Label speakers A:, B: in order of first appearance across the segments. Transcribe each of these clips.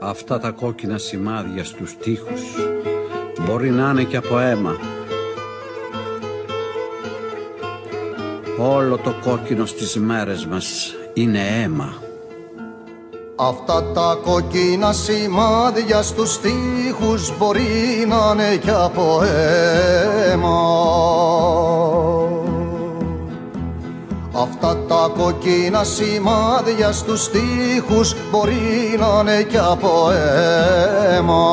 A: Αυτά τα κόκκινα σημάδια στους τοίχους μπορεί να είναι και από αίμα. Όλο το κόκκινο στις μέρες μας είναι αίμα.
B: Αυτά τα κόκκινα σημάδια στους τοίχους μπορεί να είναι και από αίμα. Αυτά τα κοκκίνα σημάδια στους τοίχους μπορεί να είναι και από αίμα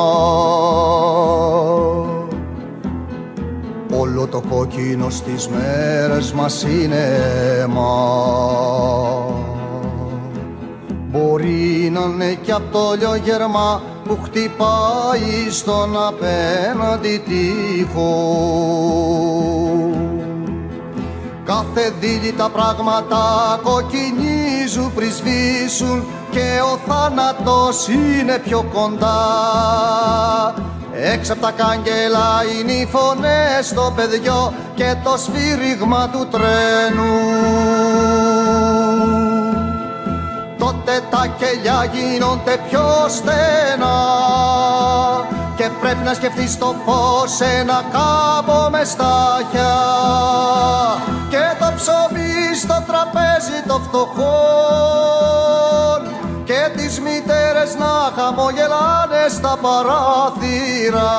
B: Όλο το κόκκινο στις μέρες μας είναι αίμα Μπορεί να είναι και από το λιογερμά που χτυπάει στον απέναντι τοίχο Κάθε δίλη τα πράγματα κοκκινίζουν πριν σβήσουν και ο θάνατος είναι πιο κοντά. Έξω από τα κάγκελα είναι οι φωνές στο παιδιό και το σφύριγμα του τρένου. Τότε τα κελιά γίνονται πιο στενά. Και πρέπει να σκεφτείς το φως ένα κάμπο μες στάχια και το ψωμί στο τραπέζι το φτωχό και τις μητέρες να χαμογελάνε στα παράθυρα.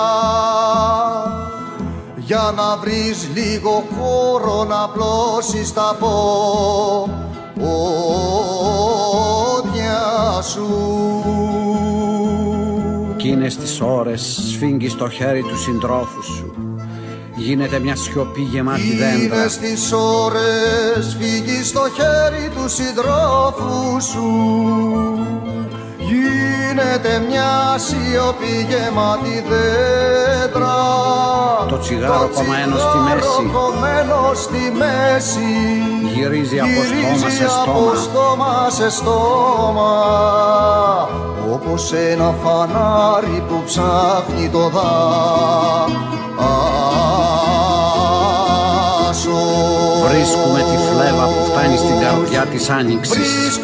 B: Για να βρεις λίγο χώρο να πλώσεις τα πόδια σου.
A: Εκείνες τις ώρες σφίγγεις το χέρι του συντρόφου σου. Γίνεται μια σιωπή γεμάτη δέντρα.
B: Εκείνες τις ώρες φύγεις στο χέρι του συντρόφου σου Γίνεται μια σιωπή γεμάτη δέντρα.
A: Το τσιγάρο κομμένο στη μέση.
B: κομμένο στη μέση.
A: Γυρίζει από στόμα σε
B: από
A: στόμα.
B: στόμα σε στόμα. Όπως ένα φανάρι που ψάχνει το δάσος.
A: Βρίσκουμε τη φλέβα που φτάνει στην καρδιά της άνοιξης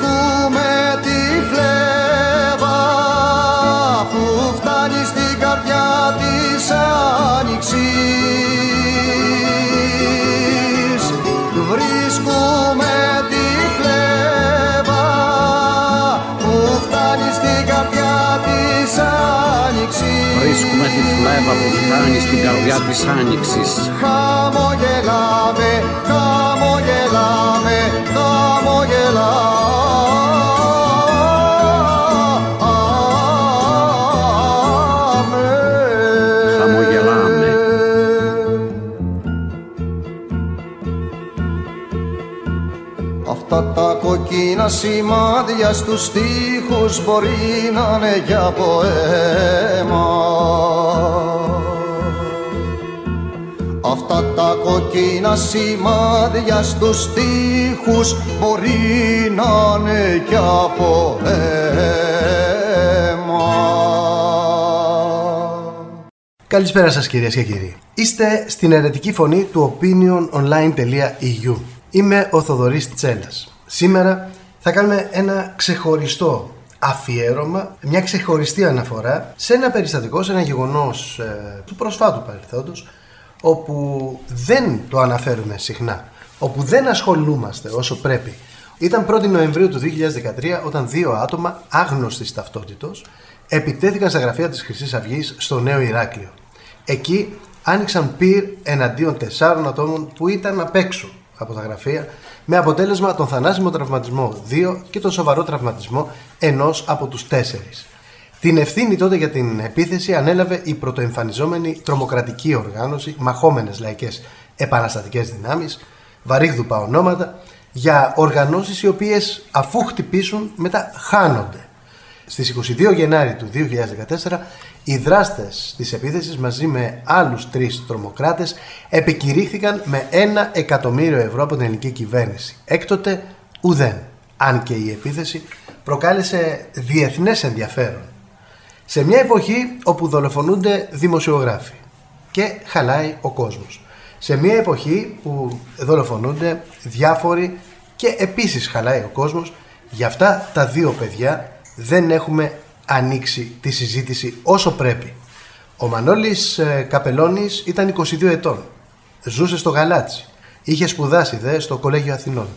B: της άνοιξης. Βρίσκουμε τη φλέβα που φτάνει στην καρδιά της άνοιξης.
A: Βρίσκουμε τη φλέβα που φτάνει στην καρδιά της άνοιξης.
B: Χαμογελάμε, χαμογελάμε, Αυτά τα κοκκίνα σημάδια στους τοίχους μπορεί να είναι για από αίμα. Αυτά τα κοκκίνα σημάδια στους τοίχους μπορεί να είναι κι από αίμα.
C: Καλησπέρα σας κυρίες και κύριοι. Είστε στην αιρετική φωνή του opiniononline.eu. Είμαι ο Θοδωρής Τσέλας. Σήμερα θα κάνουμε ένα ξεχωριστό αφιέρωμα, μια ξεχωριστή αναφορά σε ένα περιστατικό, σε ένα γεγονός ε, του προσφάτου παρελθόντος όπου δεν το αναφέρουμε συχνά, όπου δεν ασχολούμαστε όσο πρέπει. Ήταν 1η Νοεμβρίου του 2013 όταν δύο άτομα άγνωστης ταυτότητος επιτέθηκαν στα γραφεία της Χρυσής Αυγής στο Νέο Ηράκλειο. Εκεί άνοιξαν πυρ εναντίον τεσσάρων ατόμων που ήταν απ' έξω από τα γραφεία με αποτέλεσμα τον θανάσιμο τραυματισμό 2 και τον σοβαρό τραυματισμό ενός από τους τέσσερις. Την ευθύνη τότε για την επίθεση ανέλαβε η πρωτοεμφανιζόμενη τρομοκρατική οργάνωση Μαχόμενες Λαϊκές Επαναστατικές Δυνάμεις, βαρύγδουπα ονόματα, για οργανώσεις οι οποίες αφού χτυπήσουν μετά χάνονται. Στις 22 Γενάρη του 2014 οι δράστες της επίθεσης μαζί με άλλους τρεις τρομοκράτες επικηρύχθηκαν με ένα εκατομμύριο ευρώ από την ελληνική κυβέρνηση. Έκτοτε ουδέν, αν και η επίθεση προκάλεσε διεθνές ενδιαφέρον. Σε μια εποχή όπου δολοφονούνται δημοσιογράφοι και χαλάει ο κόσμος. Σε μια εποχή που δολοφονούνται διάφοροι και επίσης χαλάει ο κόσμος, για αυτά τα δύο παιδιά δεν έχουμε ανοίξει τη συζήτηση όσο πρέπει. Ο Μανώλης ε, Καπελώνης ήταν 22 ετών. Ζούσε στο Γαλάτσι. Είχε σπουδάσει δε στο Κολέγιο Αθηνών.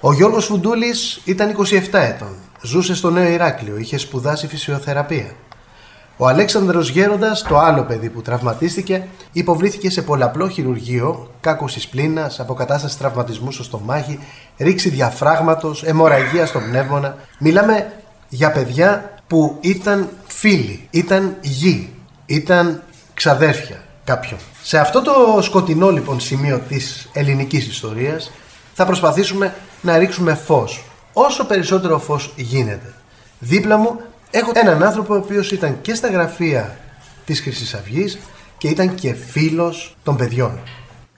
C: Ο Γιώργος Φουντούλης ήταν 27 ετών. Ζούσε στο Νέο Ηράκλειο. Είχε σπουδάσει φυσιοθεραπεία. Ο Αλέξανδρος Γέροντας, το άλλο παιδί που τραυματίστηκε, υποβλήθηκε σε πολλαπλό χειρουργείο, κάκωση πλήνας, αποκατάστασης τραυματισμού στο στομάχι, ρήξη διαφράγματος, αιμορραγία στο πνεύμονα. Μιλάμε για παιδιά που ήταν φίλοι, ήταν γη, ήταν ξαδέρφια κάποιον. Σε αυτό το σκοτεινό λοιπόν σημείο της ελληνικής ιστορίας θα προσπαθήσουμε να ρίξουμε φως. Όσο περισσότερο φως γίνεται. Δίπλα μου έχω έναν άνθρωπο ο οποίος ήταν και στα γραφεία της χρυσής αυγής και ήταν και φίλος των παιδιών.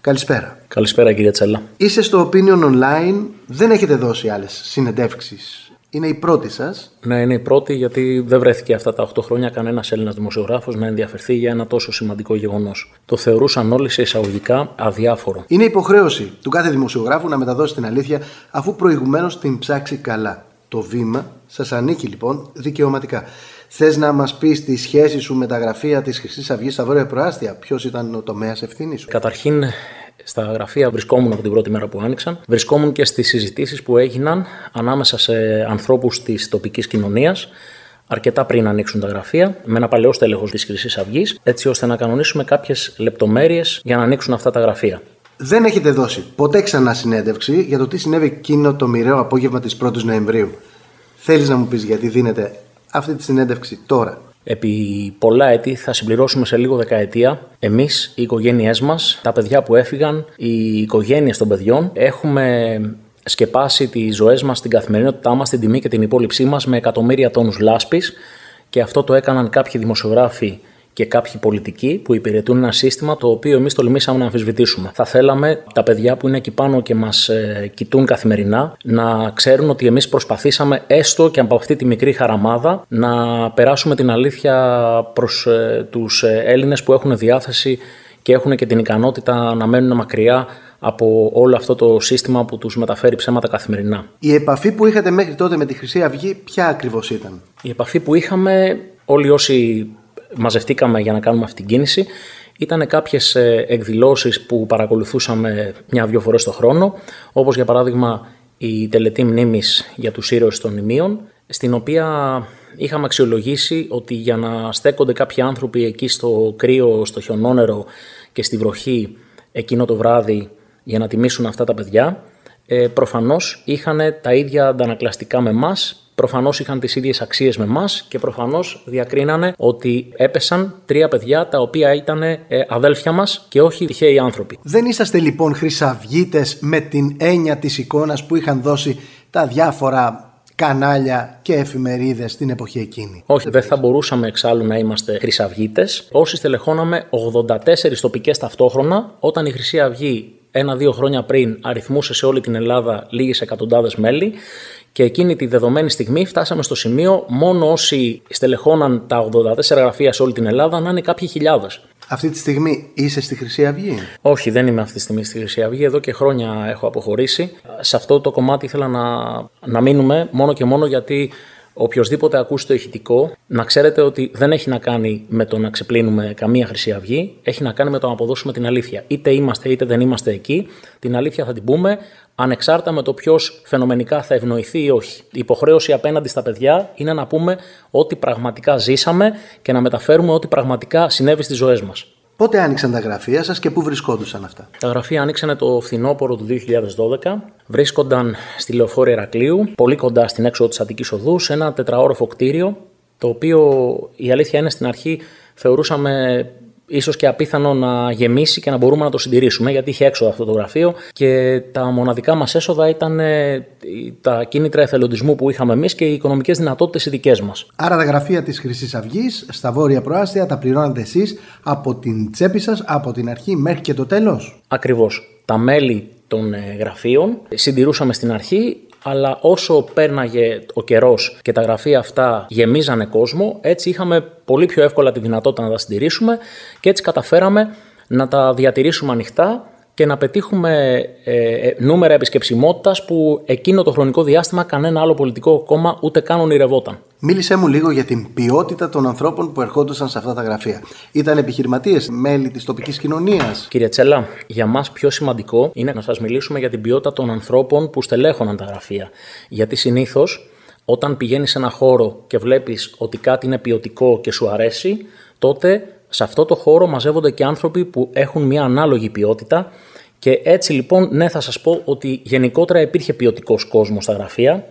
C: Καλησπέρα.
D: Καλησπέρα κύριε Τσέλα.
C: Είστε στο Opinion Online, δεν έχετε δώσει άλλες συνεντεύξεις είναι η πρώτη σας.
D: Ναι, είναι η πρώτη, γιατί δεν βρέθηκε αυτά τα 8 χρόνια κανένας Έλληνας δημοσιογράφος να ενδιαφερθεί για ένα τόσο σημαντικό γεγονός. Το θεωρούσαν όλοι σε εισαγωγικά αδιάφορο.
C: Είναι υποχρέωση του κάθε δημοσιογράφου να μεταδώσει την αλήθεια, αφού προηγουμένως την ψάξει καλά. Το βήμα σας ανήκει λοιπόν δικαιωματικά. Θες να μας πεις τη σχέση σου με τα γραφεία της Χρυσής Αυγής στα Βόρεια Προάστια, ποιος ήταν ο τομέας ευθύνης σου;
D: Καταρχήν, στα γραφεία βρισκόμουν από την πρώτη μέρα που άνοιξαν. Βρισκόμουν και στις συζητήσεις που έγιναν ανάμεσα σε ανθρώπους της τοπικής κοινωνίας, αρκετά πριν ανοίξουν τα γραφεία, με ένα παλαιό στέλεχος της Χρυσής Αυγής, έτσι ώστε να κανονίσουμε κάποιες λεπτομέρειες για να ανοίξουν αυτά τα γραφεία.
C: Δεν έχετε δώσει ποτέ ξανά συνέντευξη για το τι συνέβη εκείνο το μοιραίο απόγευμα της 1η Νοεμβρίου. Θέλεις να μου πεις γιατί δίνετε αυτή τη συνέντευξη τώρα;
D: Επί πολλά έτη, θα συμπληρώσουμε σε λίγο δεκαετία, εμείς, οι οικογένειές μας, τα παιδιά που έφυγαν, οι οικογένειες των παιδιών, έχουμε σκεπάσει τις ζωές μας, την καθημερινότητά μας, την τιμή και την υπόλοιψή μας με εκατομμύρια τόνους λάσπης. Και αυτό το έκαναν κάποιοι δημοσιογράφοι και κάποιοι πολιτικοί που υπηρετούν ένα σύστημα το οποίο εμείς τολμήσαμε να αμφισβητήσουμε. Θα θέλαμε τα παιδιά που είναι εκεί πάνω και μας ε, κοιτούν καθημερινά να ξέρουν ότι εμείς προσπαθήσαμε έστω και από αυτή τη μικρή χαραμάδα να περάσουμε την αλήθεια προς ε, τους ε, Έλληνες που έχουν διάθεση και έχουν και την ικανότητα να μένουν μακριά από όλο αυτό το σύστημα που τους μεταφέρει ψέματα καθημερινά.
C: Η επαφή που είχατε μέχρι τότε με τη Χρυσή Αυγή ποια ακριβώς ήταν;
D: Η επαφή που είχαμε όλοι όσοι μαζευτήκαμε για να κάνουμε αυτή την κίνηση. Ήταν κάποιες ε, εκδηλώσεις που παρακολουθούσαμε μια-δυο φορές το χρόνο, όπως για παράδειγμα η τελετή μνήμης για τους ήρωες των Ιμίων, στην οποία είχαμε αξιολογήσει ότι για να στέκονται κάποιοι άνθρωποι εκεί στο κρύο, στο χιονόνερο και στη βροχή εκείνο το βράδυ για να τιμήσουν αυτά τα παιδιά, ε, προφανώς είχαν τα ίδια αντανακλαστικά με μας προφανώς είχαν τις ίδιες αξίες με εμάς και προφανώς διακρίνανε ότι έπεσαν τρία παιδιά τα οποία ήταν ε, αδέλφια μας και όχι τυχαίοι άνθρωποι.
C: Δεν είσαστε λοιπόν χρυσαυγίτες με την έννοια της εικόνας που είχαν δώσει τα διάφορα κανάλια και εφημερίδες την εποχή εκείνη;
D: Όχι, δεν θα μπορούσαμε εξάλλου να είμαστε χρυσαυγίτες. Όσοι στελεχώναμε 84 τοπικές ταυτόχρονα, όταν η Χρυσή Αυγή ένα-δύο χρόνια πριν αριθμούσε σε όλη την Ελλάδα λίγες εκατοντάδες μέλη και εκείνη τη δεδομένη στιγμή φτάσαμε στο σημείο μόνο όσοι στελεχώναν τα 84 γραφεία σε όλη την Ελλάδα να είναι κάποιοι χιλιάδες.
C: Αυτή τη στιγμή είσαι στη Χρυσή Αυγή;
D: Όχι, δεν είμαι αυτή τη στιγμή στη Χρυσή Αυγή. Εδώ και χρόνια έχω αποχωρήσει. Σε αυτό το κομμάτι ήθελα να, να μείνουμε μόνο και μόνο γιατί οποιοδήποτε ακούσει το ηχητικό, να ξέρετε ότι δεν έχει να κάνει με το να ξεπλύνουμε καμία Χρυσή Αυγή, έχει να κάνει με το να αποδώσουμε την αλήθεια. Είτε είμαστε είτε δεν είμαστε εκεί, την αλήθεια θα την πούμε ανεξάρτητα με το ποιος φαινομενικά θα ευνοηθεί ή όχι. Η υποχρέωση απέναντι στα παιδιά είναι να πούμε ότι πραγματικά ζήσαμε και να μεταφέρουμε ότι πραγματικά συνέβη στις ζωές μας.
C: Πότε άνοιξαν τα γραφεία σας και πού βρισκόντουσαν αυτά;
D: Τα γραφεία άνοιξαν το φθινόπωρο του 2012. Βρίσκονταν στη λεωφόρια Ερακλείου, πολύ κοντά στην έξοδο της Αττικής Οδούς, σε ένα τετραόροφο κτίριο, το οποίο η αλήθεια είναι στην αρχή θεωρούσαμε ίσως και απίθανο να γεμίσει και να μπορούμε να το συντηρήσουμε γιατί είχε έξοδο αυτό το γραφείο και τα μοναδικά μας έσοδα ήταν ε, τα κίνητρα εθελοντισμού που είχαμε εμείς και οι οικονομικές δυνατότητες οι δικές μας.
C: Άρα τα γραφεία της χρυσής Αυγής στα βόρεια προάστια τα πληρώνατε εσείς από την τσέπη σας, από την αρχή μέχρι και το τέλος;
D: Ακριβώς. Τα μέλη των ε, γραφείων συντηρούσαμε στην αρχή αλλά όσο πέρναγε ο καιρός και τα γραφεία αυτά γεμίζανε κόσμο, έτσι είχαμε πολύ πιο εύκολα τη δυνατότητα να τα συντηρήσουμε και έτσι καταφέραμε να τα διατηρήσουμε ανοιχτά και να πετύχουμε ε, ε, νούμερα επισκεψιμότητας που εκείνο το χρονικό διάστημα κανένα άλλο πολιτικό κόμμα ούτε καν ονειρευόταν.
C: Μίλησέ μου λίγο για την ποιότητα των ανθρώπων που ερχόντουσαν σε αυτά τα γραφεία. Ήταν επιχειρηματίες, μέλη της τοπικής κοινωνίας.
D: Κύριε Τσέλα, για μας πιο σημαντικό είναι να σας μιλήσουμε για την ποιότητα των ανθρώπων που στελέχωναν τα γραφεία. Γιατί συνήθως όταν πηγαίνεις σε ένα χώρο και βλέπεις ότι κάτι είναι ποιοτικό και σου αρέσει, τότε σε αυτό το χώρο μαζεύονται και άνθρωποι που έχουν μια ανάλογη ποιότητα και έτσι λοιπόν, ναι, θα σας πω ότι γενικότερα υπήρχε ποιοτικός κόσμος στα γραφεία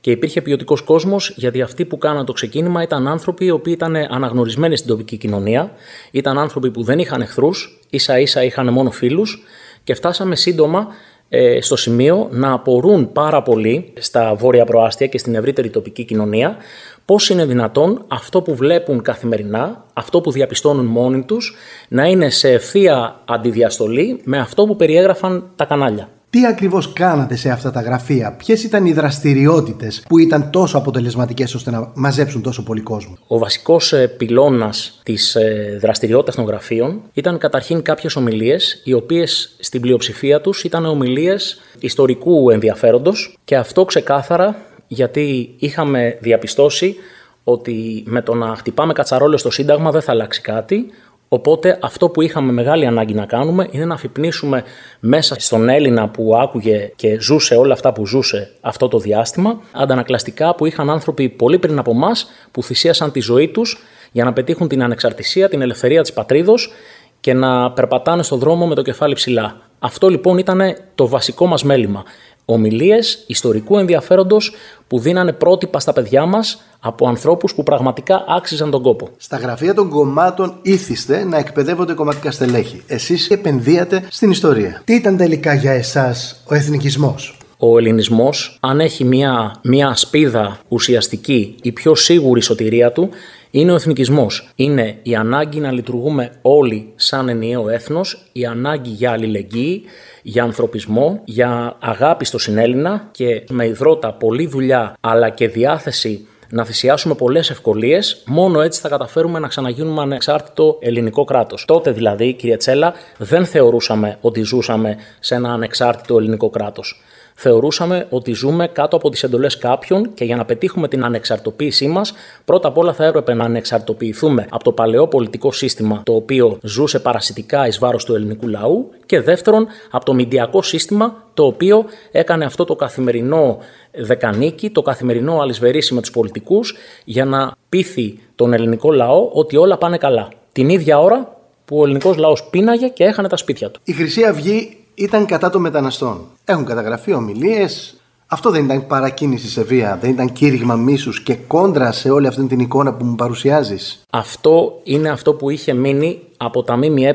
D: και υπήρχε ποιοτικός κόσμος γιατί αυτοί που κάναν το ξεκίνημα ήταν άνθρωποι οι οποίοι ήταν αναγνωρισμένοι στην τοπική κοινωνία, ήταν άνθρωποι που δεν είχαν εχθρούς, ίσα ίσα είχαν μόνο φίλους και φτάσαμε σύντομα ε, στο σημείο να απορούν πάρα πολύ στα βόρεια προάστια και στην ευρύτερη τοπική κοινωνία πώς είναι δυνατόν αυτό που βλέπουν καθημερινά, αυτό που διαπιστώνουν μόνοι τους, να είναι σε ευθεία αντιδιαστολή με αυτό που περιέγραφαν τα κανάλια;
C: Τι ακριβώς κάνατε σε αυτά τα γραφεία, ποιες ήταν οι δραστηριότητες που ήταν τόσο αποτελεσματικές ώστε να μαζέψουν τόσο πολύ κόσμο;
D: Ο βασικός ε, πυλώνας της ε, δραστηριότητας των γραφείων ήταν καταρχήν κάποιες ομιλίες, οι οποίες στην πλειοψηφία τους ήταν ομιλίες ιστορικού ενδιαφέροντος και αυτό ξεκάθαρα γιατί είχαμε διαπιστώσει ότι με το να χτυπάμε κατσαρόλες στο Σύνταγμα δεν θα αλλάξει κάτι. Οπότε αυτό που είχαμε μεγάλη ανάγκη να κάνουμε είναι να αφυπνίσουμε μέσα στον Έλληνα που άκουγε και ζούσε όλα αυτά που ζούσε αυτό το διάστημα, αντανακλαστικά που είχαν άνθρωποι πολύ πριν από εμά που θυσίασαν τη ζωή τους για να πετύχουν την ανεξαρτησία, την ελευθερία της πατρίδος και να περπατάνε στον δρόμο με το κεφάλι ψηλά. Αυτό λοιπόν ήταν το βασικό μας μέλημα ομιλίες ιστορικού ενδιαφέροντος που δίνανε πρότυπα στα παιδιά μας από ανθρώπους που πραγματικά άξιζαν τον κόπο.
C: Στα γραφεία των κομμάτων ήθιστε να εκπαιδεύονται κομματικά στελέχη. Εσείς επενδύατε στην ιστορία. Τι ήταν τελικά για εσάς ο εθνικισμός;
D: Ο ελληνισμός, αν έχει μια, μια σπίδα ουσιαστική, η πιο σίγουρη σωτηρία του, είναι ο εθνικισμός. Είναι η ανάγκη να λειτουργούμε όλοι σαν ενιαίο έθνος, η ανάγκη για αλληλεγγύη, για ανθρωπισμό, για αγάπη στο συνέλληνα και με υδρότα πολλή δουλειά αλλά και διάθεση να θυσιάσουμε πολλές ευκολίες, μόνο έτσι θα καταφέρουμε να ξαναγίνουμε ανεξάρτητο ελληνικό κράτος. Τότε δηλαδή, κύριε Τσέλα, δεν θεωρούσαμε ότι ζούσαμε σε ένα ανεξάρτητο ελληνικό κράτος θεωρούσαμε ότι ζούμε κάτω από τις εντολές κάποιων και για να πετύχουμε την ανεξαρτοποίησή μας, πρώτα απ' όλα θα έπρεπε να ανεξαρτοποιηθούμε από το παλαιό πολιτικό σύστημα το οποίο ζούσε παρασιτικά εις βάρος του ελληνικού λαού και δεύτερον από το μηντιακό σύστημα το οποίο έκανε αυτό το καθημερινό δεκανίκη, το καθημερινό αλυσβερίσι με τους πολιτικούς για να πείθει τον ελληνικό λαό ότι όλα πάνε καλά. Την ίδια ώρα που ο ελληνικός λαός πίναγε και έχανε τα σπίτια του.
C: Η Χρυσή Αυγή ήταν κατά των μεταναστών. Έχουν καταγραφεί ομιλίες. Αυτό δεν ήταν παρακίνηση σε βία, δεν ήταν κήρυγμα μίσους και κόντρα σε όλη αυτή την εικόνα που μου παρουσιάζεις.
D: Αυτό είναι αυτό που είχε μείνει από τα ΜΜΕ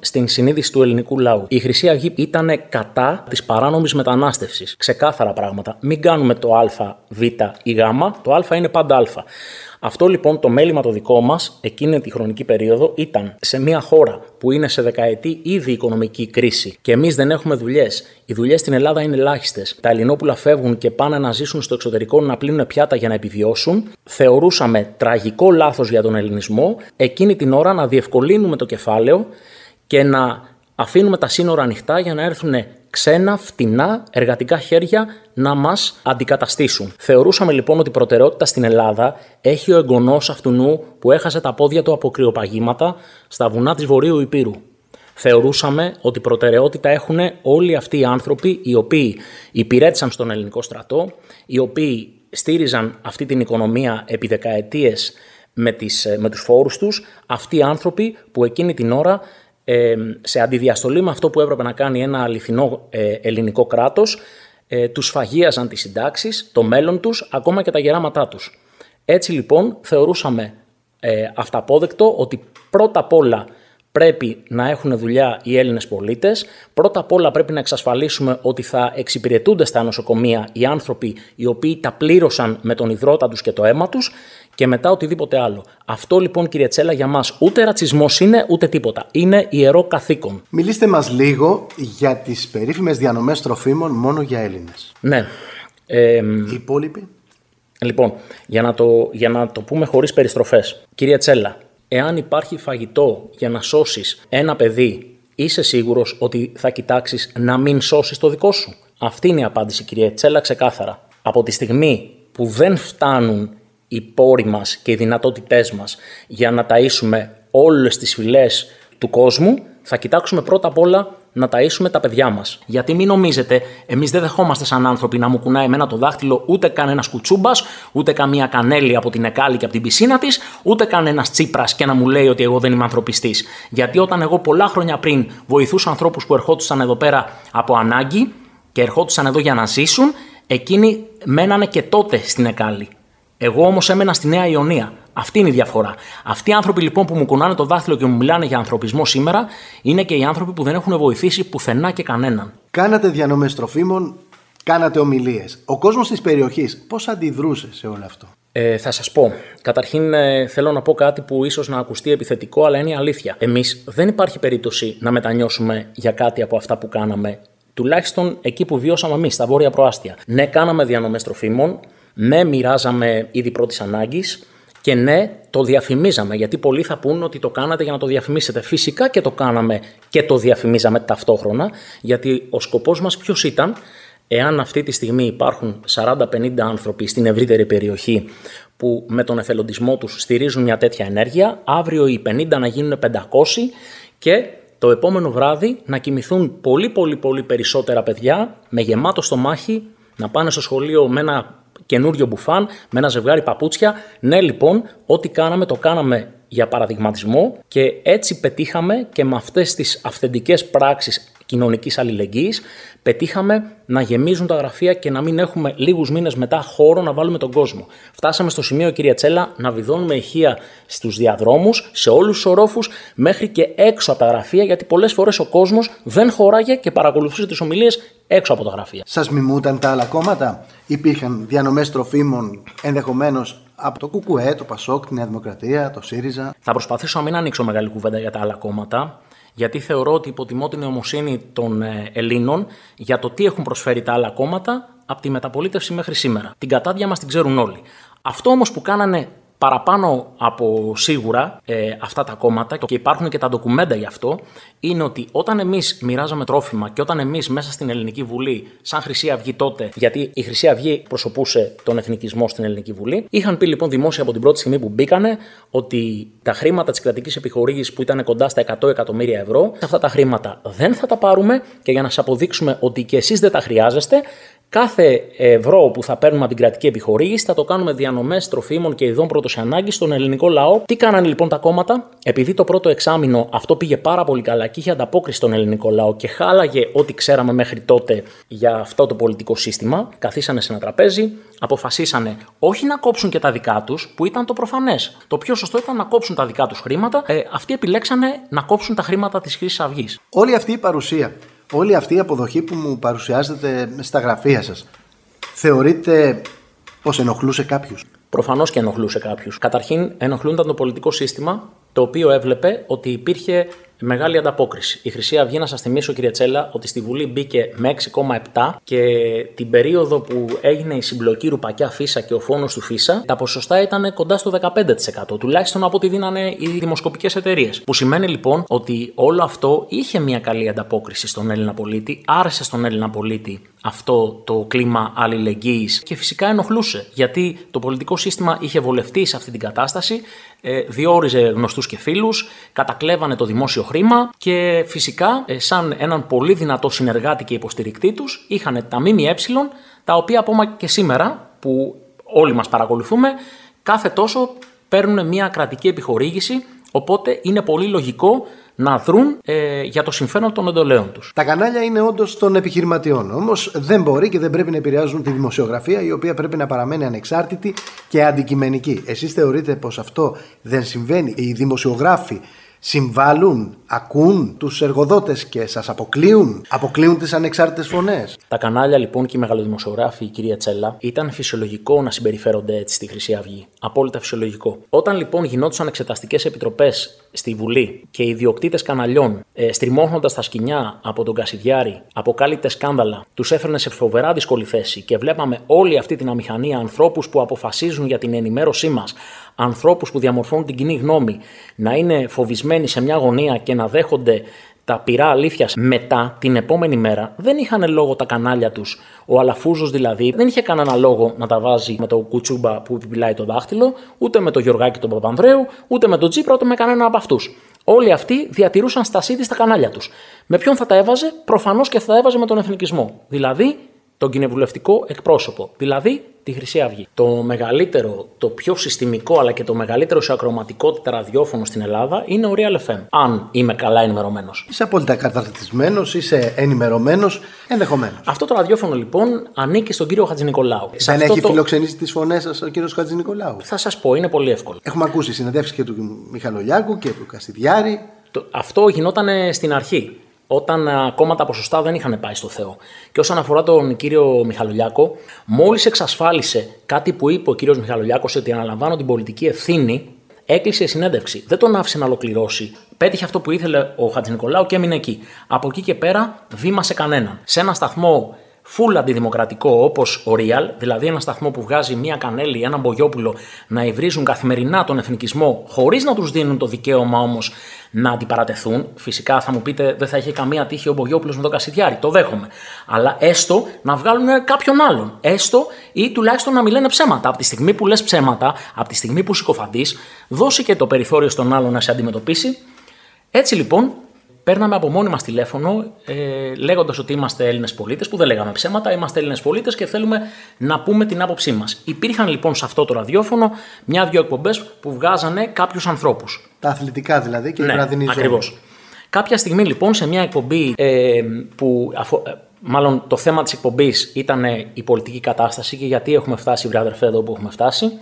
D: στην συνείδηση του ελληνικού λαού. Η Χρυσή Αυγή ήταν κατά της παράνομης μετανάστευσης. Ξεκάθαρα πράγματα. Μην κάνουμε το Α, Β ή Γ. Το Α είναι πάντα Α. Αυτό λοιπόν το μέλημα το δικό μας εκείνη τη χρονική περίοδο ήταν σε μια χώρα που είναι σε δεκαετή ήδη οικονομική κρίση και εμείς δεν έχουμε δουλειές. Οι δουλειές στην Ελλάδα είναι ελάχιστες. Τα Ελληνόπουλα φεύγουν και πάνε να ζήσουν στο εξωτερικό να πλύνουν πιάτα για να επιβιώσουν. Θεωρούσαμε τραγικό λάθος για τον ελληνισμό εκείνη την ώρα να διευκολύνουμε το κεφάλαιο και να αφήνουμε τα σύνορα ανοιχτά για να έρθουν ξένα, φτηνά, εργατικά χέρια να μας αντικαταστήσουν. Θεωρούσαμε λοιπόν ότι η προτεραιότητα στην Ελλάδα έχει ο εγγονός αυτού που έχασε τα πόδια του από κρυοπαγήματα στα βουνά της Βορείου Υπήρου. Θεωρούσαμε ότι προτεραιότητα έχουν όλοι αυτοί οι άνθρωποι οι οποίοι υπηρέτησαν στον ελληνικό στρατό, οι οποίοι στήριζαν αυτή την οικονομία επί δεκαετίες με, τις, με τους φόρους τους, αυτοί οι άνθρωποι που εκείνη την ώρα ε, σε αντιδιαστολή με αυτό που έπρεπε να κάνει ένα αληθινό ε, ελληνικό κράτος, ε, τους φαγίαζαν τις συντάξεις, το μέλλον τους, ακόμα και τα γεράματά τους. Έτσι λοιπόν θεωρούσαμε ε, αυταπόδεκτο ότι πρώτα απ' όλα πρέπει να έχουν δουλειά οι Έλληνες πολίτες. Πρώτα απ' όλα πρέπει να εξασφαλίσουμε ότι θα εξυπηρετούνται στα νοσοκομεία οι άνθρωποι οι οποίοι τα πλήρωσαν με τον υδρότα τους και το αίμα τους και μετά οτιδήποτε άλλο. Αυτό λοιπόν, κύριε Τσέλα, για μας ούτε ρατσισμός είναι ούτε τίποτα. Είναι ιερό καθήκον.
C: Μιλήστε μας λίγο για τις περίφημες διανομές τροφίμων μόνο για Έλληνες.
D: Ναι.
C: Ε, Οι υπόλοιποι;
D: Λοιπόν, για να το, για να το πούμε χωρίς περιστροφές. Κύριε Τσέλα, εάν υπάρχει φαγητό για να σώσεις ένα παιδί, είσαι σίγουρος ότι θα κοιτάξεις να μην σώσεις το δικό σου; Αυτή είναι η απάντηση, κύριε Τσέλα, ξεκάθαρα. Από τη στιγμή που δεν φτάνουν οι πόροι μας και οι δυνατότητές μας για να ταΐσουμε όλες τις φυλές του κόσμου, θα κοιτάξουμε πρώτα απ' όλα να ταΐσουμε τα παιδιά μας. Γιατί μην νομίζετε, εμείς δεν δεχόμαστε σαν άνθρωποι να μου κουνάει εμένα το δάχτυλο ούτε κανένας κουτσούμπας, ούτε καμία κανέλη από την εκάλη και από την πισίνα της, ούτε κανένας τσίπρας και να μου λέει ότι εγώ δεν είμαι ανθρωπιστής. Γιατί όταν εγώ πολλά χρόνια πριν βοηθούσα ανθρώπους που ερχόντουσαν εδώ πέρα από ανάγκη και ερχόντουσαν εδώ για να ζήσουν, εκείνοι μένανε και τότε στην εκάλη. Εγώ όμως έμενα στη Νέα Ιωνία. Αυτή είναι η διαφορά. Αυτοί οι άνθρωποι λοιπόν που μου κουνάνε το δάχτυλο και μου μιλάνε για ανθρωπισμό σήμερα είναι και οι άνθρωποι που δεν έχουν βοηθήσει πουθενά και κανέναν.
C: Κάνατε διανομέ τροφίμων, κάνατε ομιλίες. Ο κόσμος της περιοχής πώς αντιδρούσε σε όλο αυτό;
D: Ε, θα σας πω. Καταρχήν ε, θέλω να πω κάτι που ίσως να ακουστεί επιθετικό, αλλά είναι η αλήθεια. Εμείς δεν υπάρχει περίπτωση να μετανιώσουμε για κάτι από αυτά που κάναμε. Τουλάχιστον εκεί που βιώσαμε εμείς, στα βόρεια προάστια. Ναι, κάναμε διανομέ τροφίμων. Ναι, μοιράζαμε είδη πρώτης ανάγκης. Και ναι, το διαφημίζαμε, γιατί πολλοί θα πούν ότι το κάνατε για να το διαφημίσετε. Φυσικά και το κάναμε και το διαφημίζαμε ταυτόχρονα, γιατί ο σκοπός μας ποιος ήταν, εάν αυτή τη στιγμή υπάρχουν 40-50 άνθρωποι στην ευρύτερη περιοχή που με τον εθελοντισμό τους στηρίζουν μια τέτοια ενέργεια, αύριο οι 50 να γίνουν 500 και το επόμενο βράδυ να κοιμηθούν πολύ πολύ πολύ περισσότερα παιδιά με γεμάτο στομάχι, να πάνε στο σχολείο με ένα καινούριο μπουφάν με ένα ζευγάρι παπούτσια. Ναι, λοιπόν, ό,τι κάναμε το κάναμε για παραδειγματισμό και έτσι πετύχαμε και με αυτές τις αυθεντικές πράξεις κοινωνικής αλληλεγγύης πετύχαμε να γεμίζουν τα γραφεία και να μην έχουμε λίγους μήνες μετά χώρο να βάλουμε τον κόσμο. Φτάσαμε στο σημείο, κυρία Τσέλα, να βιδώνουμε ηχεία στους διαδρόμους, σε όλους τους ορόφους, μέχρι και έξω από τα γραφεία, γιατί πολλές φορές ο κόσμος δεν χωράγε και παρακολουθούσε τις ομιλίες έξω από τα γραφεία.
C: Σας μιμούταν τα άλλα κόμματα, υπήρχαν διανομές τροφίμων ενδεχομένως από το ΚΚΕ, το ΠΑΣΟΚ, τη Νέα Δημοκρατία, το ΣΥΡΙΖΑ;
D: Θα προσπαθήσω να μην ανοίξω μεγάλη κουβέντα για τα άλλα κόμματα γιατί θεωρώ ότι υποτιμώ την νοημοσύνη των ε, Ελλήνων για το τι έχουν προσφέρει τα άλλα κόμματα από τη μεταπολίτευση μέχρι σήμερα. Την κατάδια μας την ξέρουν όλοι. Αυτό όμως που κάνανε παραπάνω από σίγουρα ε, αυτά τα κόμματα και υπάρχουν και τα ντοκουμέντα γι' αυτό, είναι ότι όταν εμείς μοιράζαμε τρόφιμα και όταν εμείς μέσα στην Ελληνική Βουλή, σαν Χρυσή Αυγή τότε, γιατί η Χρυσή Αυγή προσωπούσε τον εθνικισμό στην Ελληνική Βουλή, είχαν πει λοιπόν δημόσια από την πρώτη στιγμή που μπήκανε ότι τα χρήματα της κρατικής επιχορήγησης που ήταν κοντά στα 100 εκατομμύρια ευρώ, αυτά τα χρήματα δεν θα τα πάρουμε και για να σας αποδείξουμε ότι και εσείς δεν τα χρειάζεστε, Κάθε ευρώ που θα παίρνουμε από την κρατική επιχορήγηση θα το κάνουμε διανομές τροφίμων και ειδών πρώτος ανάγκης στον ελληνικό λαό. Τι κάνανε λοιπόν τα κόμματα, επειδή το πρώτο εξάμεινο αυτό πήγε πάρα πολύ καλά και είχε ανταπόκριση στον ελληνικό λαό και χάλαγε ό,τι ξέραμε μέχρι τότε για αυτό το πολιτικό σύστημα, καθίσανε σε ένα τραπέζι, αποφασίσανε όχι να κόψουν και τα δικά τους, που ήταν το προφανές. Το πιο σωστό ήταν να κόψουν τα δικά τους χρήματα. Ε, αυτοί επιλέξανε να κόψουν τα χρήματα της Χρυσή Αυγής.
C: Όλη αυτή η παρουσία όλη αυτή η αποδοχή που μου παρουσιάζετε στα γραφεία σας θεωρείτε πως ενοχλούσε κάποιους;
D: Προφανώς και ενοχλούσε κάποιους. Καταρχήν ενοχλούνταν το πολιτικό σύστημα το οποίο έβλεπε ότι υπήρχε μεγάλη ανταπόκριση. Η Χρυσή Αυγή, να σας θυμίσω, κύριε Τσέλα, ότι στη Βουλή μπήκε με 6,7 και την περίοδο που έγινε η συμπλοκή Ρουπακιά Φίσα και ο φόνος του Φίσα, τα ποσοστά ήταν κοντά στο 15%, τουλάχιστον από ό,τι δίνανε οι δημοσκοπικές εταιρείες. Που σημαίνει λοιπόν ότι όλο αυτό είχε μια καλή ανταπόκριση στον Έλληνα πολίτη, άρεσε στον Έλληνα πολίτη αυτό το κλίμα αλληλεγγύης και φυσικά ενοχλούσε γιατί το πολιτικό σύστημα είχε βολευτεί σε αυτή την κατάσταση, ε, διόριζε γνωστούς και φίλους, κατακλέβανε το δημόσιο χρήμα και φυσικά ε, σαν έναν πολύ δυνατό συνεργάτη και υποστηρικτή τους είχαν τα ΜΜΕ τα οποία ακόμα και σήμερα που όλοι μας παρακολουθούμε κάθε τόσο παίρνουν μια κρατική επιχορήγηση οπότε είναι πολύ λογικό να δρουν ε, για το συμφέρον των εντολέων τους.
C: Τα κανάλια είναι όντως των επιχειρηματιών. Όμως δεν μπορεί και δεν πρέπει να επηρεάζουν τη δημοσιογραφία, η οποία πρέπει να παραμένει ανεξάρτητη και αντικειμενική. Εσείς θεωρείτε πως αυτό δεν συμβαίνει; Οι δημοσιογράφοι συμβάλλουν, ακούν τους εργοδότες και σας αποκλείουν, αποκλείουν τις ανεξάρτητες φωνές.
D: Τα κανάλια λοιπόν και οι μεγαλοδημοσιογράφοι, η κυρία Τσέλα, ήταν φυσιολογικό να συμπεριφέρονται έτσι στη Χρυσή Αυγή. Απόλυτα φυσιολογικό. Όταν λοιπόν γινόντουσαν εξεταστικές επιτροπές στη Βουλή και οι ιδιοκτήτες καναλιών, ε, στριμώχνοντας τα σκηνιά από τον Κασιδιάρη, αποκάλυπτε σκάνδαλα, τους έφερνε σε φοβερά δύσκολη θέση και βλέπαμε όλη αυτή την αμηχανία ανθρώπους που αποφασίζουν για την ενημέρωσή μας, ανθρώπους που διαμορφώνουν την κοινή γνώμη, να είναι φοβισμένοι σε μια γωνία και να δέχονται τα πυρά αλήθειας μετά την επόμενη μέρα δεν είχαν λόγο τα κανάλια τους. Ο Αλαφούζος δηλαδή δεν είχε κανένα λόγο να τα βάζει με το κουτσούμπα που επιπυλάει το δάχτυλο, ούτε με το Γιωργάκη τον Παπανδρέου, ούτε με τον Τζίπρα, ούτε με κανένα από αυτούς. Όλοι αυτοί διατηρούσαν στασίδι στα κανάλια τους. Με ποιον θα τα έβαζε, προφανώς και θα τα έβαζε με τον εθνικισμό. Δηλαδή τον κοινοβουλευτικό εκπρόσωπο. Δηλαδή τη Χρυσή Αυγή. Το μεγαλύτερο, το πιο συστημικό αλλά και το μεγαλύτερο σε ακροματικότητα ραδιόφωνο στην Ελλάδα είναι ο Real FM. Αν είμαι καλά ενημερωμένος.
C: Είσαι απόλυτα καταρτισμένος, είσαι ενημερωμένος, ενδεχομένως.
D: Αυτό το ραδιόφωνο λοιπόν ανήκει στον κύριο Χατζηνικολάου.
C: Δεν έχει το... φιλοξενήσει τις φωνές σας ο κύριος Χατζηνικολάου.
D: Θα σας πω, είναι πολύ εύκολο.
C: Έχουμε ακούσει συνεντεύξεις και του Μιχαλολιάκου και του Καστιδιάρη.
D: Αυτό γινόταν στην αρχή όταν ακόμα τα ποσοστά δεν είχαν πάει στο Θεό. Και όσον αφορά τον κύριο Μιχαλολιάκο, μόλις εξασφάλισε κάτι που είπε ο κύριος Μιχαλολιάκος ότι αναλαμβάνω την πολιτική ευθύνη, έκλεισε συνέντευξη. Δεν τον άφησε να ολοκληρώσει. Πέτυχε αυτό που ήθελε ο Χατζη Νικολάου και έμεινε εκεί. Από εκεί και πέρα, βήμα σε κανέναν. Σε ένα σταθμό full αντιδημοκρατικό όπως ο Real, δηλαδή ένα σταθμό που βγάζει μία κανέλη, ένα μπογιόπουλο να υβρίζουν καθημερινά τον εθνικισμό, χωρίς να τους δίνουν το δικαίωμα όμως να αντιπαρατεθούν. Φυσικά θα μου πείτε δεν θα είχε καμία τύχη ο Μπογιόπουλος με τον Κασιδιάρη, το δέχομαι. Αλλά έστω να βγάλουν κάποιον άλλον. Έστω ή τουλάχιστον να μιλάνε ψέματα. Από τη στιγμή που λες ψέματα, από τη στιγμή που συκοφαντείς, δώσει και το περιθώριο στον άλλον να σε αντιμετωπίσει. Έτσι λοιπόν, παίρναμε από μόνοι μας τηλέφωνο ε, λέγοντας ότι είμαστε Έλληνες πολίτες, που δεν λέγαμε ψέματα, είμαστε Έλληνες πολίτες και θέλουμε να πούμε την άποψή μας. Υπήρχαν λοιπόν σε αυτό το ραδιόφωνο μια-δυο εκπομπές που βγάζανε κάποιους ανθρώπους.
C: Τα αθλητικά δηλαδή και
D: ναι,
C: η βραδινή
D: Ακριβώς. Κάποια στιγμή λοιπόν σε μια εκπομπή ε, που αφο, ε, μάλλον το θέμα της εκπομπής ήταν η πολιτική κατάσταση και γιατί έχουμε φτάσει, βρε αδερφέ, εδώ που έχουμε φτάσει.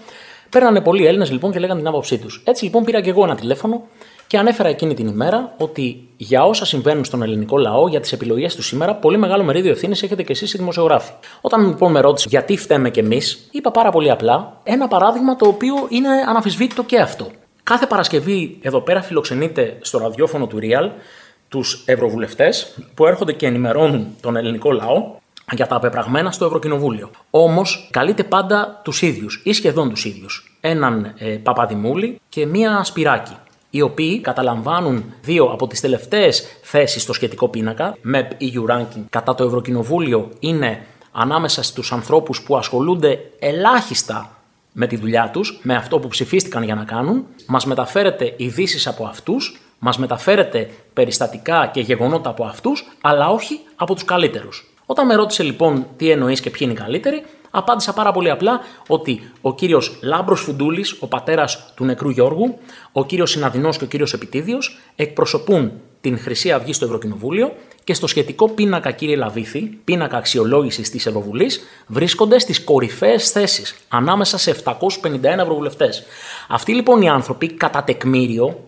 D: Παίρνανε πολλοί Έλληνες λοιπόν και λέγανε την άποψή τους. Έτσι λοιπόν πήρα και εγώ ένα τηλέφωνο και ανέφερα εκείνη την ημέρα ότι για όσα συμβαίνουν στον ελληνικό λαό, για τις επιλογές του σήμερα, πολύ μεγάλο μερίδιο ευθύνης έχετε και εσείς οι δημοσιογράφοι. Όταν λοιπόν με ρώτησε γιατί φταίμε κι εμείς, είπα πάρα πολύ απλά ένα παράδειγμα το οποίο είναι αναφυσβήτητο και αυτό. Κάθε Παρασκευή εδώ πέρα φιλοξενείται στο ραδιόφωνο του Real τους ευρωβουλευτές που έρχονται και ενημερώνουν τον ελληνικό λαό για τα απεπραγμένα στο Ευρωκοινοβούλιο. Όμως καλείται πάντα τους ίδιους ή σχεδόν τους ίδιους. Έναν ε, Παπαδημούλη και μία Σπυράκη οι οποίοι καταλαμβάνουν δύο από τις τελευταίες θέσεις στο σχετικό πίνακα, MEP EU Ranking, κατά το Ευρωκοινοβούλιο είναι ανάμεσα στους ανθρώπους που ασχολούνται ελάχιστα με τη δουλειά τους, με αυτό που ψηφίστηκαν για να κάνουν, μας μεταφέρετε ειδήσεις από αυτούς, μας μεταφέρετε περιστατικά και γεγονότα από αυτούς, αλλά όχι από τους καλύτερους. Όταν με ρώτησε λοιπόν τι εννοείς και ποιοι είναι οι καλύτεροι, απάντησα πάρα πολύ απλά ότι ο κύριος Λάμπρος Φουντούλης, ο πατέρας του νεκρού Γιώργου, ο κύριος Συναδεινός και ο κύριος Επιτίδιος εκπροσωπούν την Χρυσή Αυγή στο Ευρωκοινοβούλιο και στο σχετικό πίνακα, κύριε Λαβίθη, πίνακα αξιολόγησης της Ευρωβουλής, βρίσκονται στις κορυφαίες θέσεις ανάμεσα σε 751 ευρωβουλευτές. Αυτοί λοιπόν οι άνθρωποι, κατά τεκμήριο,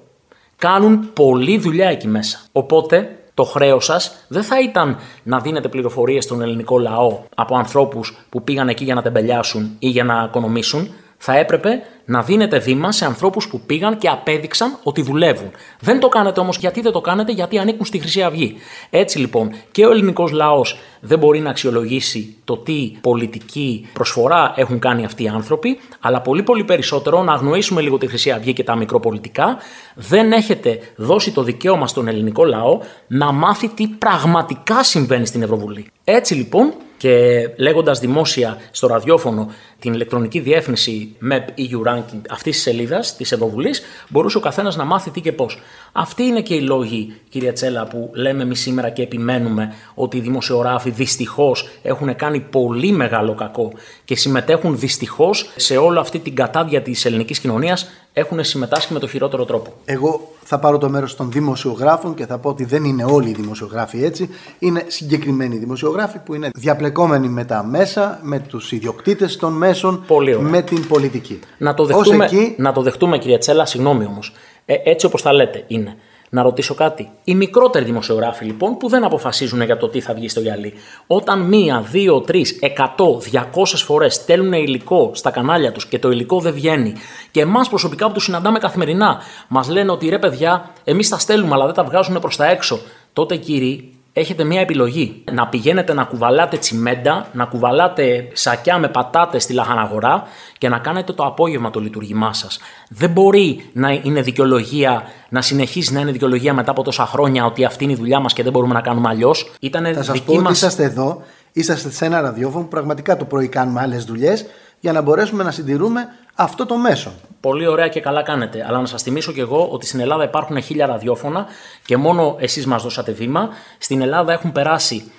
D: κάνουν πολλή δουλειά εκεί μέσα. Οπότε το χρέος σας δεν θα ήταν να δίνετε πληροφορίες στον ελληνικό λαό από ανθρώπους που πήγαν εκεί για να τεμπελιάσουν ή για να οικονομήσουν. Θα έπρεπε να δίνετε βήμα σε ανθρώπους που πήγαν και απέδειξαν ότι δουλεύουν. Δεν το κάνετε όμως γιατί δεν το κάνετε, γιατί ανήκουν στη Χρυσή Αυγή. Έτσι λοιπόν και ο ελληνικός λαός δεν μπορεί να αξιολογήσει το τι πολιτική προσφορά έχουν κάνει αυτοί οι άνθρωποι, αλλά πολύ πολύ περισσότερο να αγνοήσουμε λίγο τη Χρυσή Αυγή και τα μικροπολιτικά. Δεν έχετε δώσει το δικαίωμα στον ελληνικό λαό να μάθει τι πραγματικά συμβαίνει στην Ευρωβουλή. Έτσι λοιπόν και λέγοντας δημόσια στο ραδιόφωνο την ηλεκτρονική διεύθυνση MEP EU Ranking αυτής της σελίδας της Ευρωβουλής, μπορούσε ο καθένας να μάθει τι και πώς. Αυτοί είναι και οι λόγοι, κυρία Τσέλα, που λέμε εμείς σήμερα και επιμένουμε ότι οι δημοσιογράφοι δυστυχώς έχουν κάνει πολύ μεγάλο κακό και συμμετέχουν δυστυχώς σε όλη αυτή την κατάδια της ελληνικής κοινωνίας, έχουν συμμετάσχει με το χειρότερο τρόπο.
C: Εγώ θα πάρω το μέρος των δημοσιογράφων και θα πω ότι δεν είναι όλοι οι δημοσιογράφοι έτσι. Είναι συγκεκριμένοι δημοσιογράφοι που είναι διαπλεκόμενοι με τα μέσα, με τους ιδιοκτήτες των μέσων, με την πολιτική.
D: Να το δεχτούμε, εκεί... να το δεχτούμε κυρία Τσέλα, συγγνώμη όμως. Ε, έτσι όπως τα λέτε είναι. Να ρωτήσω κάτι. Οι μικρότεροι δημοσιογράφοι λοιπόν που δεν αποφασίζουν για το τι θα βγει στο γυαλί. Όταν μία, δύο, τρεις, εκατό, διακόσε φορές στέλνουν υλικό στα κανάλια τους και το υλικό δεν βγαίνει και εμάς προσωπικά που τους συναντάμε καθημερινά μας λένε ότι ρε παιδιά, εμείς τα στέλνουμε αλλά δεν τα βγάζουν προς τα έξω. Τότε κύριοι, έχετε μία επιλογή. Να πηγαίνετε να κουβαλάτε τσιμέντα, να κουβαλάτε σακιά με πατάτες στη λαχαναγορά και να κάνετε το απόγευμα το λειτουργήμά σας. Δεν μπορεί να είναι δικαιολογία, να συνεχίζει να είναι δικαιολογία μετά από τόσα χρόνια ότι αυτή είναι η δουλειά μας και δεν μπορούμε να κάνουμε αλλιώς.
C: Θα σας πω ότι είσαστε εδώ, είσαστε σε ένα ραδιόφωνο που πραγματικά το πρωί κάνουμε άλλες δουλειές για να μπορέσουμε να συντηρούμε αυτό το μέσο.
D: Πολύ ωραία και καλά κάνετε. Αλλά να σας θυμίσω και εγώ ότι στην Ελλάδα υπάρχουν χίλια ραδιόφωνα και μόνο εσείς μας δώσατε βήμα. Στην Ελλάδα έχουν περάσει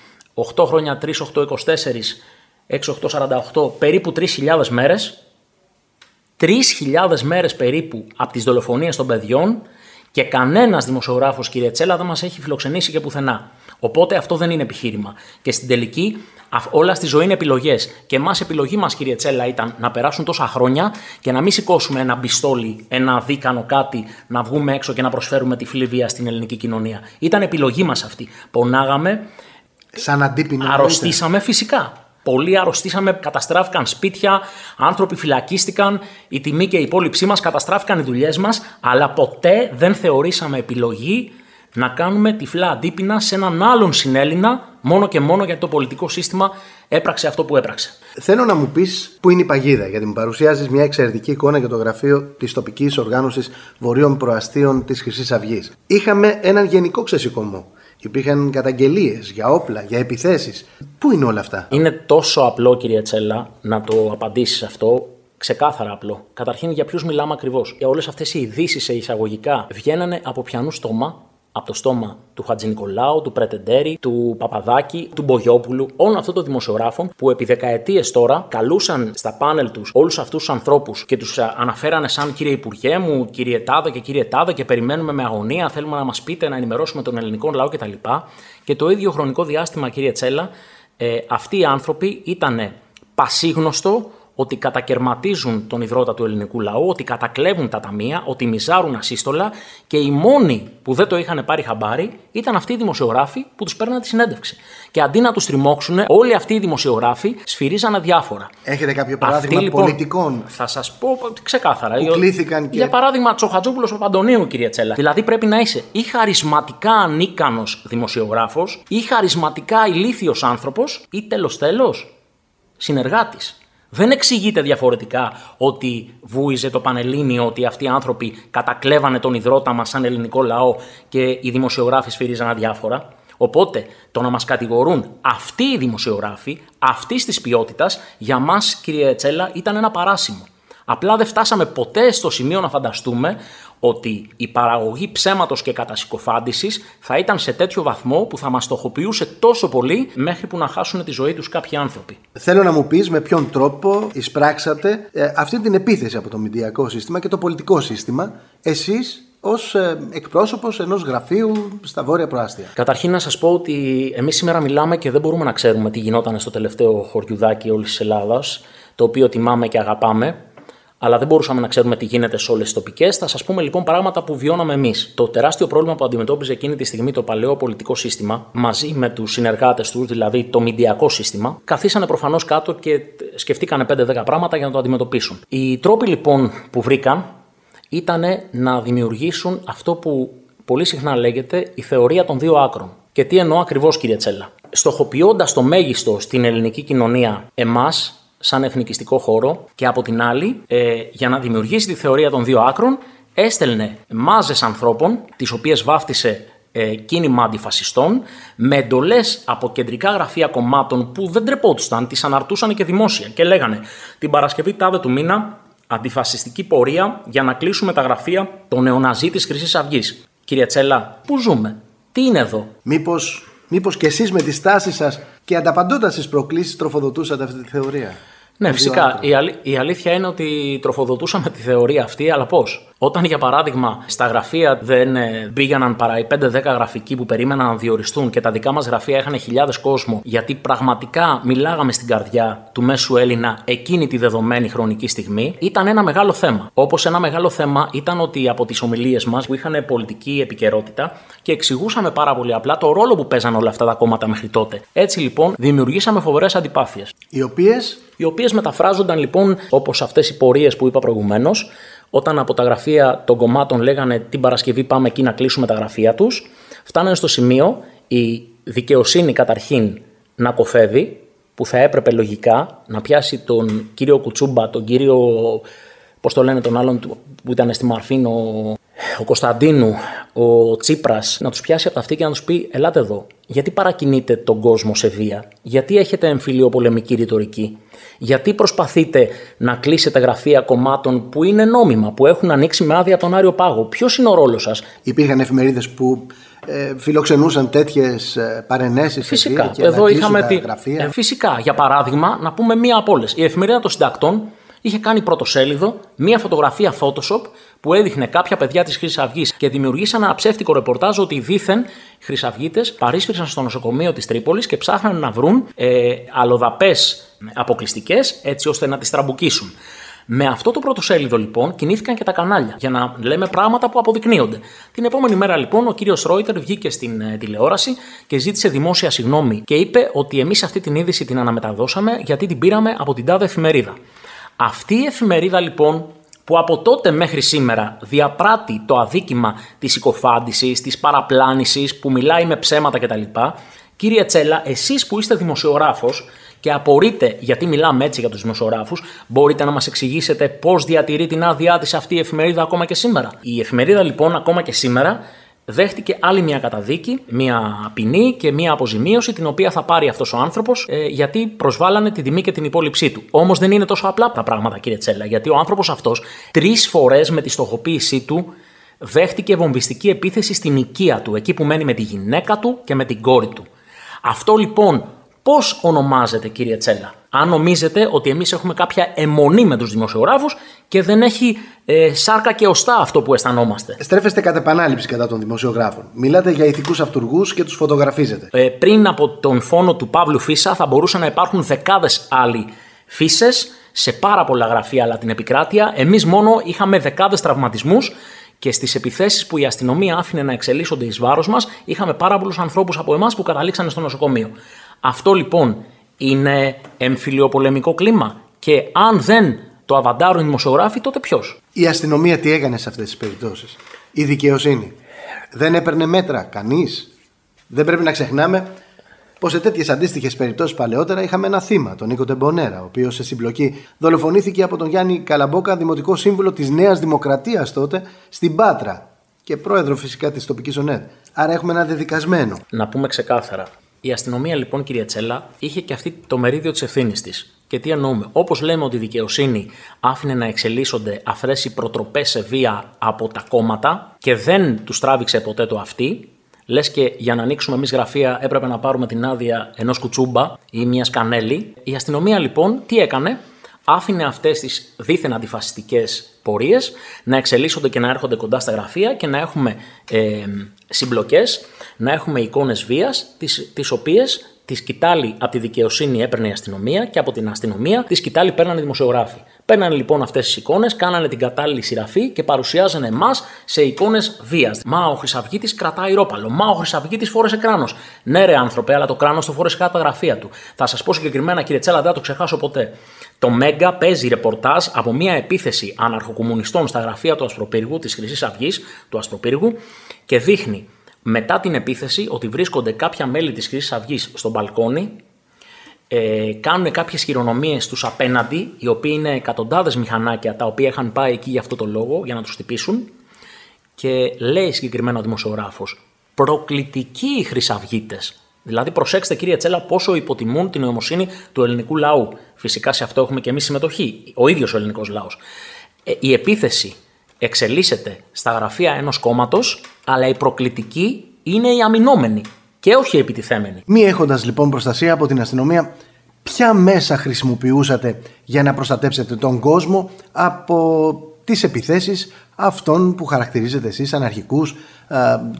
D: 8 χρόνια, 3, 8, 24, 6, 8, 48, περίπου 3.000 μέρες. 3.000 μέρες περίπου από τις δολοφονίες των παιδιών και κανένας δημοσιογράφος, κύριε Τσέλα, δεν μας έχει φιλοξενήσει και πουθενά. Οπότε αυτό δεν είναι επιχείρημα. Και στην τελική Όλα στη ζωή είναι επιλογές. Και εμάς επιλογή μας, κύριε Τσέλα, ήταν να περάσουν τόσα χρόνια και να μην σηκώσουμε ένα μπιστόλι, ένα δίκανο κάτι, να βγούμε έξω και να προσφέρουμε τη φλίβια στην ελληνική κοινωνία. Ήταν επιλογή μας αυτή. Πονάγαμε.
C: Σαν αντίπεινο.
D: Αρρωστήσαμε φυσικά. Πολλοί αρρωστήσαμε, καταστράφηκαν σπίτια, άνθρωποι φυλακίστηκαν, η τιμή και η υπόλοιψή μας καταστράφηκαν οι δουλειές μας, αλλά ποτέ δεν θεωρήσαμε επιλογή να κάνουμε τυφλά αντίπεινα σε έναν άλλον συνέλληνα μόνο και μόνο γιατί το πολιτικό σύστημα έπραξε αυτό που έπραξε.
C: Θέλω να μου πεις πού είναι η παγίδα, γιατί μου παρουσιάζεις μια εξαιρετική εικόνα για το γραφείο της τοπικής οργάνωσης Βορείων Προαστίων της Χρυσής Αυγής. Είχαμε έναν γενικό ξεσηκωμό. Υπήρχαν καταγγελίες για όπλα, για επιθέσεις. Πού είναι όλα αυτά;
D: Είναι τόσο απλό, κυρία Τσέλα, να το απαντήσεις αυτό. Ξεκάθαρα απλό. Καταρχήν, για ποιους μιλάμε ακριβώς. Για όλες αυτές οι ειδήσεις σε εισαγωγικά βγαίνανε από πιανού στόμα από το στόμα του Χατζη Νικολάου, του Πρετεντέρη, του Παπαδάκη, του Μπογιόπουλου, όλων αυτών των δημοσιογράφων που επί δεκαετίες τώρα καλούσαν στα πάνελ τους όλους αυτούς τους ανθρώπους και τους ε, αναφέρανε σαν κύριε Υπουργέ μου, κύριε Τάδε και κύριε Τάδε και περιμένουμε με αγωνία, θέλουμε να μας πείτε να ενημερώσουμε τον ελληνικό λαό κτλ. Και το ίδιο χρονικό διάστημα, κύριε Τσέλα, ε, αυτοί οι άνθρωποι ήταν πασίγνωστο ότι κατακαιρματίζουν τον υδρότα του ελληνικού λαού, ότι κατακλέβουν τα ταμεία, ότι μιζάρουν ασύστολα και οι μόνοι που δεν το είχαν πάρει χαμπάρι ήταν αυτοί οι δημοσιογράφοι που τους παίρναν τη συνέντευξη. Και αντί να τους τριμώξουν, όλοι αυτοί οι δημοσιογράφοι σφυρίζανε διάφορα.
C: Έχετε κάποιο παράδειγμα αυτοί, λοιπόν, πολιτικών;
D: Θα σας πω ξεκάθαρα.
C: Που κλήθηκαν και...
D: Για παράδειγμα, Τσοχατζόπουλος Παπαντονίου, κυρία Τσέλα. Δηλαδή πρέπει να είσαι ή χαρισματικά ανίκανος δημοσιογράφος, ή χαρισματικά ηλίθιος άνθρωπος, ή τέλος τέλος συνεργάτης. Δεν εξηγείται διαφορετικά ότι βούιζε το Πανελλήνιο, ότι αυτοί οι άνθρωποι κατακλέβανε τον υδρότα μας σαν ελληνικό λαό και οι δημοσιογράφοι σφυρίζαν αδιάφορα. Οπότε το να μας κατηγορούν αυτοί οι δημοσιογράφοι αυτή της ποιότητας για μας, κύριε Τσέλα, ήταν ένα παράσημο. Απλά δεν φτάσαμε ποτέ στο σημείο να φανταστούμε ότι η παραγωγή ψέματος και κατασυκοφάντησης θα ήταν σε τέτοιο βαθμό που θα μας στοχοποιούσε τόσο πολύ μέχρι που να χάσουν τη ζωή τους κάποιοι άνθρωποι.
C: Θέλω να μου πεις με ποιον τρόπο εισπράξατε ε, αυτή την επίθεση από το μηντιακό σύστημα και το πολιτικό σύστημα εσείς ως ε, εκπρόσωπος ενός γραφείου στα βόρεια προάστια.
D: Καταρχήν, να σας πω ότι εμείς σήμερα μιλάμε και δεν μπορούμε να ξέρουμε τι γινόταν στο τελευταίο χωριουδάκι όλης της Ελλάδας, το οποίο τιμάμε και αγαπάμε αλλά δεν μπορούσαμε να ξέρουμε τι γίνεται σε όλες τις τοπικές. Θα σας πούμε λοιπόν πράγματα που βιώναμε εμείς. Το τεράστιο πρόβλημα που αντιμετώπιζε εκείνη τη στιγμή το παλαιό πολιτικό σύστημα, μαζί με τους συνεργάτες τους, δηλαδή το μηντιακό σύστημα, καθίσανε προφανώς κάτω και σκεφτήκανε 5-10 πράγματα για να το αντιμετωπίσουν. Οι τρόποι λοιπόν που βρήκαν ήταν να δημιουργήσουν αυτό που πολύ συχνά λέγεται η θεωρία των δύο άκρων. Και τι εννοώ ακριβώς, κύριε Τσέλα. Στοχοποιώντας το μέγιστο στην ελληνική κοινωνία εμάς, σαν εθνικιστικό χώρο και από την άλλη, ε, για να δημιουργήσει τη θεωρία των δύο άκρων, έστελνε μάζες ανθρώπων, τις οποίες βάφτισε ε, κίνημα αντιφασιστών, με εντολές από κεντρικά γραφεία κομμάτων που δεν τρεπόντουσαν, τις αναρτούσαν και δημόσια και λέγανε την Παρασκευή τάδε του μήνα αντιφασιστική πορεία για να κλείσουμε τα γραφεία των νεοναζί της Χρυσής Αυγής. Κύριε Τσέλα, πού ζούμε, τι είναι εδώ;
C: Μήπως, μήπως και εσείς με τη στάση σας και ανταπαντώντας στις προκλήσεις τροφοδοτούσατε αυτή τη θεωρία;
D: Ναι, φυσικά. Η, αλη... η αλήθεια είναι ότι τροφοδοτούσαμε τη θεωρία αυτή, αλλά πώς; Όταν, για παράδειγμα, στα γραφεία δεν ε, πήγαιναν παρά οι 5-10 γραφικοί που περίμεναν να διοριστούν και τα δικά μας γραφεία είχαν χιλιάδες κόσμο, γιατί πραγματικά μιλάγαμε στην καρδιά του μέσου Έλληνα εκείνη τη δεδομένη χρονική στιγμή, ήταν ένα μεγάλο θέμα. Όπως ένα μεγάλο θέμα ήταν ότι από τις ομιλίες μας που είχαν πολιτική επικαιρότητα και εξηγούσαμε πάρα πολύ απλά το ρόλο που παίζαν όλα αυτά τα κόμματα μέχρι τότε. Έτσι λοιπόν δημιουργήσαμε φοβερές αντιπάθειες.
C: Οι οποίες.
D: Οι οποίε μεταφράζονταν λοιπόν όπως αυτές οι πορείες που είπα προηγουμένως, όταν από τα γραφεία των κομμάτων λέγανε την Παρασκευή πάμε εκεί να κλείσουμε τα γραφεία τους, φτάνανε στο σημείο η δικαιοσύνη καταρχήν να κοφεύει, που θα έπρεπε λογικά να πιάσει τον κύριο Κουτσούμπα, τον κύριο, πώς το λένε τον άλλον που ήταν στη Μαρφίν, ο, ο Κωνσταντίνου, ο Τσίπρας, να τους πιάσει από τα αυτή και να τους πει ελάτε εδώ, γιατί παρακινείτε τον κόσμο σε βία, γιατί έχετε εμφυλίο πολεμική ρητορική, γιατί προσπαθείτε να κλείσετε γραφεία κομμάτων που είναι νόμιμα, που έχουν ανοίξει με άδεια τον Άριο Πάγο; Ποιος είναι ο ρόλος σας;
C: Υπήρχαν εφημερίδες που ε, φιλοξενούσαν τέτοιες παρενέσεις.
D: Φυσικά.
C: Και
D: Εδώ
C: να
D: είχαμε
C: τη...
D: τη. Ε, φυσικά. Για παράδειγμα, να πούμε μία από όλες. Η εφημερίδα των συντακτών είχε κάνει πρωτοσέλιδο μία φωτογραφία Photoshop που έδειχνε κάποια παιδιά της Χρυσής Αυγής και δημιουργήσαν ένα ψεύτικο ρεπορτάζ ότι δίθεν Χρυσαυγίτε παρίσφυρσαν στο νοσοκομείο της Τρίπολης και ψάχναν να βρουν ε, αλλοδαπές αποκλειστικές έτσι ώστε να τις τραμπουκίσουν. Με αυτό το πρωτοσέλιδο λοιπόν κινήθηκαν και τα κανάλια για να λέμε πράγματα που αποδεικνύονται. Την επόμενη μέρα λοιπόν ο κύριος Ρόιτερ βγήκε στην ε, τηλεόραση και ζήτησε δημόσια συγγνώμη και είπε ότι εμείς αυτή την είδηση την αναμεταδώσαμε γιατί την πήραμε από την τάδε εφημερίδα. Αυτή η εφημερίδα λοιπόν που από τότε μέχρι σήμερα διαπράττει το αδίκημα της συκοφάντησης, της παραπλάνησης, που μιλάει με ψέματα κτλ. Κύριε Τσέλα, εσείς που είστε δημοσιογράφος και απορείτε γιατί μιλάμε έτσι για τους δημοσιογράφους, μπορείτε να μας εξηγήσετε πώς διατηρεί την άδειά της αυτή η εφημερίδα ακόμα και σήμερα. Η εφημερίδα λοιπόν ακόμα και σήμερα δέχτηκε άλλη μια καταδίκη, μια ποινή και μια αποζημίωση την οποία θα πάρει αυτός ο άνθρωπος ε, γιατί προσβάλλανε την τιμή και την υπόλοιψή του. Όμως δεν είναι τόσο απλά τα πράγματα, κύριε Τσέλα, γιατί ο άνθρωπος αυτός τρεις φορές με τη στοχοποίησή του δέχτηκε βομβιστική επίθεση στην οικία του, εκεί που μένει με τη γυναίκα του και με την κόρη του. Αυτό λοιπόν πώς ονομάζεται, κύριε Τσέλα; Αν νομίζετε ότι εμείς έχουμε κάποια αιμονή με τους δημοσιογράφους και δεν έχει ε, σάρκα και οστά αυτό που αισθανόμαστε.
C: Στρέφεστε κατά επανάληψη κατά των δημοσιογράφων. Μιλάτε για ηθικούς αυτούργους και τους φωτογραφίζετε.
D: Ε, πριν από τον φόνο του Παύλου Φίσα θα μπορούσαν να υπάρχουν δεκάδες άλλοι φίσες σε πάρα πολλά γραφεία αλλά την επικράτεια. Εμείς μόνο είχαμε δεκάδες τραυματισμούς και στις επιθέσεις που η αστυνομία άφηνε να εξελίσσονται εις βάρος μας, είχαμε πάρα πολλούς ανθρώπους από εμάς που καταλήξανε στο νοσοκομείο. Αυτό λοιπόν είναι εμφυλιοπολεμικό κλίμα; Και αν δεν το αβαντάρουν οι δημοσιογράφοι, τότε ποιος;
C: Η αστυνομία τι έκανε σε αυτές τις περιπτώσεις; Η δικαιοσύνη. Δεν έπαιρνε μέτρα κανείς; Δεν πρέπει να ξεχνάμε πως σε τέτοιες αντίστοιχες περιπτώσεις παλαιότερα είχαμε ένα θύμα, τον Νίκο Τεμπονέρα, ο οποίος σε συμπλοκή δολοφονήθηκε από τον Γιάννη Καλαμπόκα, δημοτικό σύμβουλο της Νέας Δημοκρατίας τότε, στην Πάτρα. Και πρόεδρο φυσικά της τοπικής ΟΝΕΔ. Άρα έχουμε ένα δεδικασμένο.
D: Να πούμε ξεκάθαρα. Η αστυνομία λοιπόν, κυρία Τσέλα, είχε και αυτή το μερίδιο της ευθύνης της. Και τι εννοούμε; Όπως λέμε ότι η δικαιοσύνη άφηνε να εξελίσσονται αφρές οι προτροπές σε βία από τα κόμματα και δεν τους τράβηξε ποτέ το αυτή, λες και για να ανοίξουμε εμείς γραφεία έπρεπε να πάρουμε την άδεια ενός κουτσούμπα ή μιας κανέλη. Η αστυνομία λοιπόν τι έκανε, άφηνε αυτές τις δίθεν αντιφασιστικές πορείες να εξελίσσονται και να έρχονται κοντά στα γραφεία και να έχουμε ε, συμπλοκές, να έχουμε εικόνες βίας, τις οποίες τη σκητάλη από τη δικαιοσύνη έπαιρνε η αστυνομία και από την αστυνομία τη σκητάλη παίρνανε οι δημοσιογράφοι. Παίρνανε λοιπόν αυτές τις εικόνες, κάνανε την κατάλληλη σειραφή και παρουσιάζανε εμάς σε εικόνες βίας. Μα ο Χρυσαυγήτης κρατάει ρόπαλο. Μα ο Χρυσαυγήτης φόρεσε κράνος. Ναι, ρε άνθρωπε, αλλά το κράνος το φόρεσε κάτω τα γραφεία του. Θα σας πω συγκεκριμένα, κύριε Τσέλα, δεν θα το ξεχάσω ποτέ. Το Μέγκα παίζει ρεπορτάζ από μια επίθεση αναρχοκομμουνιστών στα γραφεία του Ασπροπύργου, της Χρυσής Αυγής, του Ασπροπύργου, και δείχνει μετά την επίθεση ότι βρίσκονται κάποια μέλη της Χρυσής Αυγής στο μπαλκόνι, ε, κάνουν κάποιες χειρονομίες στους απέναντι, οι οποίοι είναι εκατοντάδες μηχανάκια τα οποία είχαν πάει εκεί για αυτό το λόγο, για να τους χτυπήσουν και λέει συγκεκριμένα ο δημοσιογράφος προκλητικοί οι χρυσαυγίτες. Δηλαδή, προσέξτε κύριε Τσέλα πόσο υποτιμούν την νοημοσύνη του ελληνικού λαού. Φυσικά σε αυτό έχουμε και εμείς συμμετοχή. Ο ίδιος ο ελληνικός λαός. Ε, η επίθεση εξελίσσεται στα γραφεία ενός κόμματος, αλλά η προκλητική είναι η αμυνόμενη και όχι η επιτιθέμενη.
C: Μη έχοντας λοιπόν προστασία από την αστυνομία, ποιοι ποια μέσα χρησιμοποιούσατε για να προστατέψετε τον κόσμο από τις επιθέσεις αυτών που χαρακτηρίζετε εσείς αναρχικούς, ε,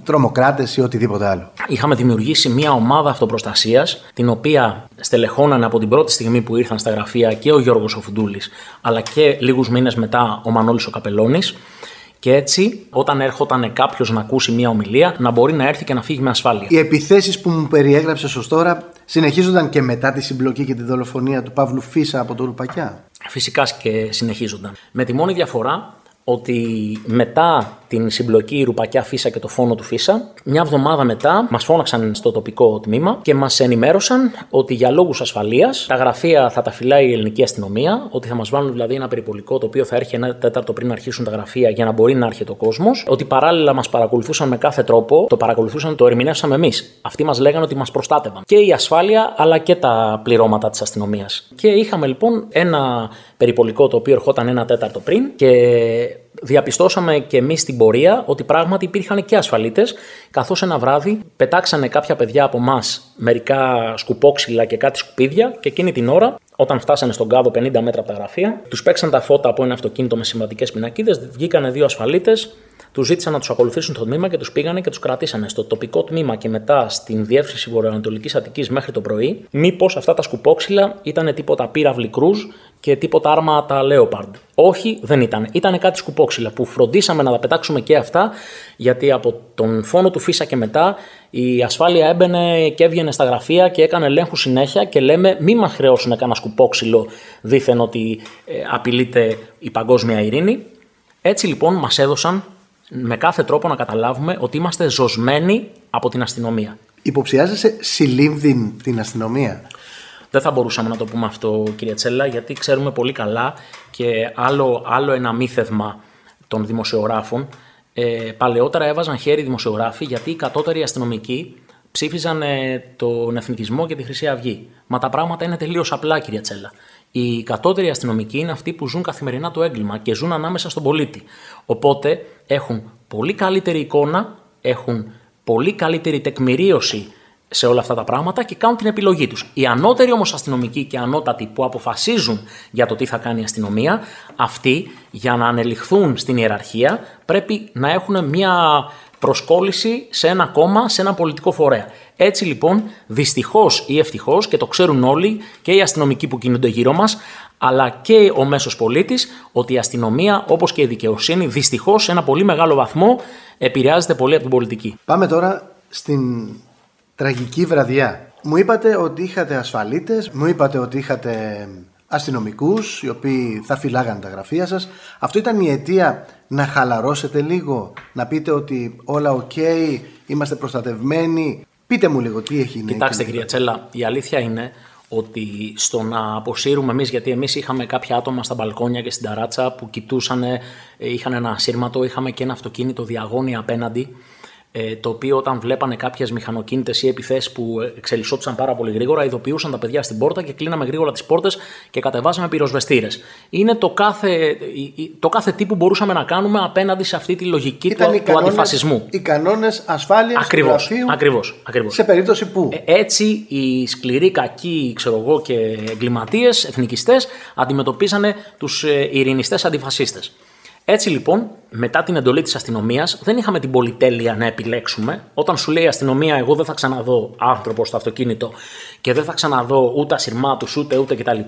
C: τρομοκράτες ή οτιδήποτε άλλο.
D: Είχαμε δημιουργήσει μια ομάδα αυτοπροστασίας την οποία στελεχώνανε από την πρώτη στιγμή που ήρθαν στα γραφεία και ο Γιώργος Οφουντούλης αλλά και λίγους μήνες μετά ο Μανώλης ο Καπελώνης και έτσι, όταν έρχονταν κάποιος να ακούσει μια ομιλία, να μπορεί να έρθει και να φύγει με ασφάλεια.
C: Οι επιθέσεις που μου περιέγραψες ως τώρα συνεχίζονταν και μετά τη συμπλοκή και τη δολοφονία του Παύλου Φίσα από το Ρουπακιά;
D: Φυσικά και συνεχίζονταν. Με τη μόνη διαφορά ότι μετά την συμπλοκή Ρουπακιά Φίσα και το φόνο του Φίσα, μια εβδομάδα μετά μας φώναξαν στο τοπικό τμήμα και μας ενημέρωσαν ότι για λόγους ασφαλείας τα γραφεία θα τα φυλάει η ελληνική αστυνομία, ότι θα μας βάλουν δηλαδή ένα περιπολικό το οποίο θα έρχεται ένα τέταρτο πριν αρχίσουν τα γραφεία για να μπορεί να έρχεται ο κόσμος, ότι παράλληλα μας παρακολουθούσαν με κάθε τρόπο, το παρακολουθούσαν, το ερμηνεύσαμε εμείς. Αυτοί μας λέγανε ότι μας προστάτευαν. Και η ασφάλεια αλλά και τα πληρώματα της αστυνομίας. Και είχαμε λοιπόν ένα περιπολικό το οποίο ερχόταν ένα τέταρτο πριν και διαπιστώσαμε και εμείς στην πορεία ότι πράγματι υπήρχαν και ασφαλίτες, καθώς ένα βράδυ πετάξανε κάποια παιδιά από εμάς μερικά σκουπόξυλα και κάτι σκουπίδια και εκείνη την ώρα, όταν φτάσανε στον κάδο 50 μέτρα από τα γραφεία, τους παίξαν τα φώτα από ένα αυτοκίνητο με σημαντικές πινακίδες, βγήκανε δύο ασφαλίτες, τους ζήτησαν να τους ακολουθήσουν στο τμήμα και τους πήγανε και τους κρατήσανε στο τοπικό τμήμα και μετά στην διεύθυνση Βορειοανατολικής Αττικής μέχρι το πρωί. Μήπως αυτά τα σκουπόξυλα ήταν τίποτα πύραυλοι κρούζ και τίποτα άρματα Leopard. Όχι, δεν ήταν. Ήταν κάτι σκουπόξυλα που φροντίσαμε να τα πετάξουμε και αυτά, γιατί από τον φόνο του φύσα και μετά η ασφάλεια έμπαινε και έβγαινε στα γραφεία και έκανε ελέγχους συνέχεια και λέμε μη μας χρεώσουν κανένα σκουπόξυλο δήθεν ότι ε, απειλείται η παγκόσμια ειρήνη. Έτσι λοιπόν μας έδωσαν με κάθε τρόπο να καταλάβουμε ότι είμαστε ζωσμένοι από την αστυνομία.
C: Υποψιάζεσαι συλλήβδιν την αστυνομία;
D: Δεν θα μπορούσαμε να το πούμε αυτό, κύριε Τσέλα, γιατί ξέρουμε πολύ καλά και άλλο, άλλο ένα μύθευμα των δημοσιογράφων. Ε, παλαιότερα έβαζαν χέρι δημοσιογράφοι γιατί οι κατώτεροι αστυνομικοί ψήφιζαν ε, τον εθνικισμό και τη Χρυσή Αυγή. Μα τα πράγματα είναι τελείως απλά, κύριε Τσέλα. Οι κατώτεροι αστυνομικοί είναι αυτοί που ζουν καθημερινά το έγκλημα και ζουν ανάμεσα στον πολίτη. Οπότε έχουν πολύ καλύτερη εικόνα, έχουν πολύ καλύτερη τεκμηρίωση σε όλα αυτά τα πράγματα και κάνουν την επιλογή τους. Οι ανώτεροι όμως αστυνομικοί και ανώτατοι που αποφασίζουν για το τι θα κάνει η αστυνομία, αυτοί για να ανελιχθούν στην ιεραρχία πρέπει να έχουν μια προσκόλληση σε ένα κόμμα, σε ένα πολιτικό φορέα. Έτσι λοιπόν, δυστυχώς ή ευτυχώς, και το ξέρουν όλοι και οι αστυνομικοί που κινούνται γύρω μας, αλλά και ο μέσος πολίτης, ότι η αστυνομία, όπως και η δικαιοσύνη, δυστυχώς σε ένα πολύ μεγάλο βαθμό επηρεάζεται πολύ από την πολιτική.
C: Πάμε τώρα στην τραγική βραδιά. Μου είπατε ότι είχατε ασφαλίτες, μου είπατε ότι είχατε αστυνομικούς οι οποίοι θα φυλάγανε τα γραφεία σας. Αυτό ήταν η αιτία να χαλαρώσετε λίγο, να πείτε ότι όλα οκ, είμαστε προστατευμένοι. Πείτε μου λίγο τι έχει γίνει.
D: Κοιτάξτε κυρία Τσέλα, η αλήθεια είναι ότι στο να αποσύρουμε εμείς, γιατί εμείς είχαμε κάποια άτομα στα μπαλκόνια και στην ταράτσα που κοιτούσαν, είχαν ένα ασύρματο, είχαμε και ένα αυτοκίνητο διαγώνια απέναντι ε, το οποίο όταν βλέπανε κάποιες μηχανοκίνητες ή επιθέσεις που εξελισσόντουσαν πάρα πολύ γρήγορα, ειδοποιούσαν τα παιδιά στην πόρτα και κλείναμε γρήγορα τις πόρτες και κατεβάζαμε πυροσβεστήρες. Είναι το κάθε, το κάθε τι που μπορούσαμε να κάνουμε απέναντι σε αυτή τη λογική του,
C: κανόνες,
D: του αντιφασισμού.
C: Οι κανόνες ασφάλειας του γραφείου.
D: Ακριβώς, ακριβώς.
C: Σε περίπτωση που;
D: Ε, έτσι οι σκληροί, κακοί ξέρω εγώ, και εγκληματίες, εθνικιστές, αντιμετωπίζανε τους ε, ειρηνιστές αντιφασίστες. Έτσι λοιπόν, μετά την εντολή της αστυνομίας, δεν είχαμε την πολυτέλεια να επιλέξουμε. Όταν σου λέει η αστυνομία, εγώ δεν θα ξαναδώ άνθρωπος στο αυτοκίνητο και δεν θα ξαναδώ ούτε ασυρμάτου ούτε ούτε κτλ.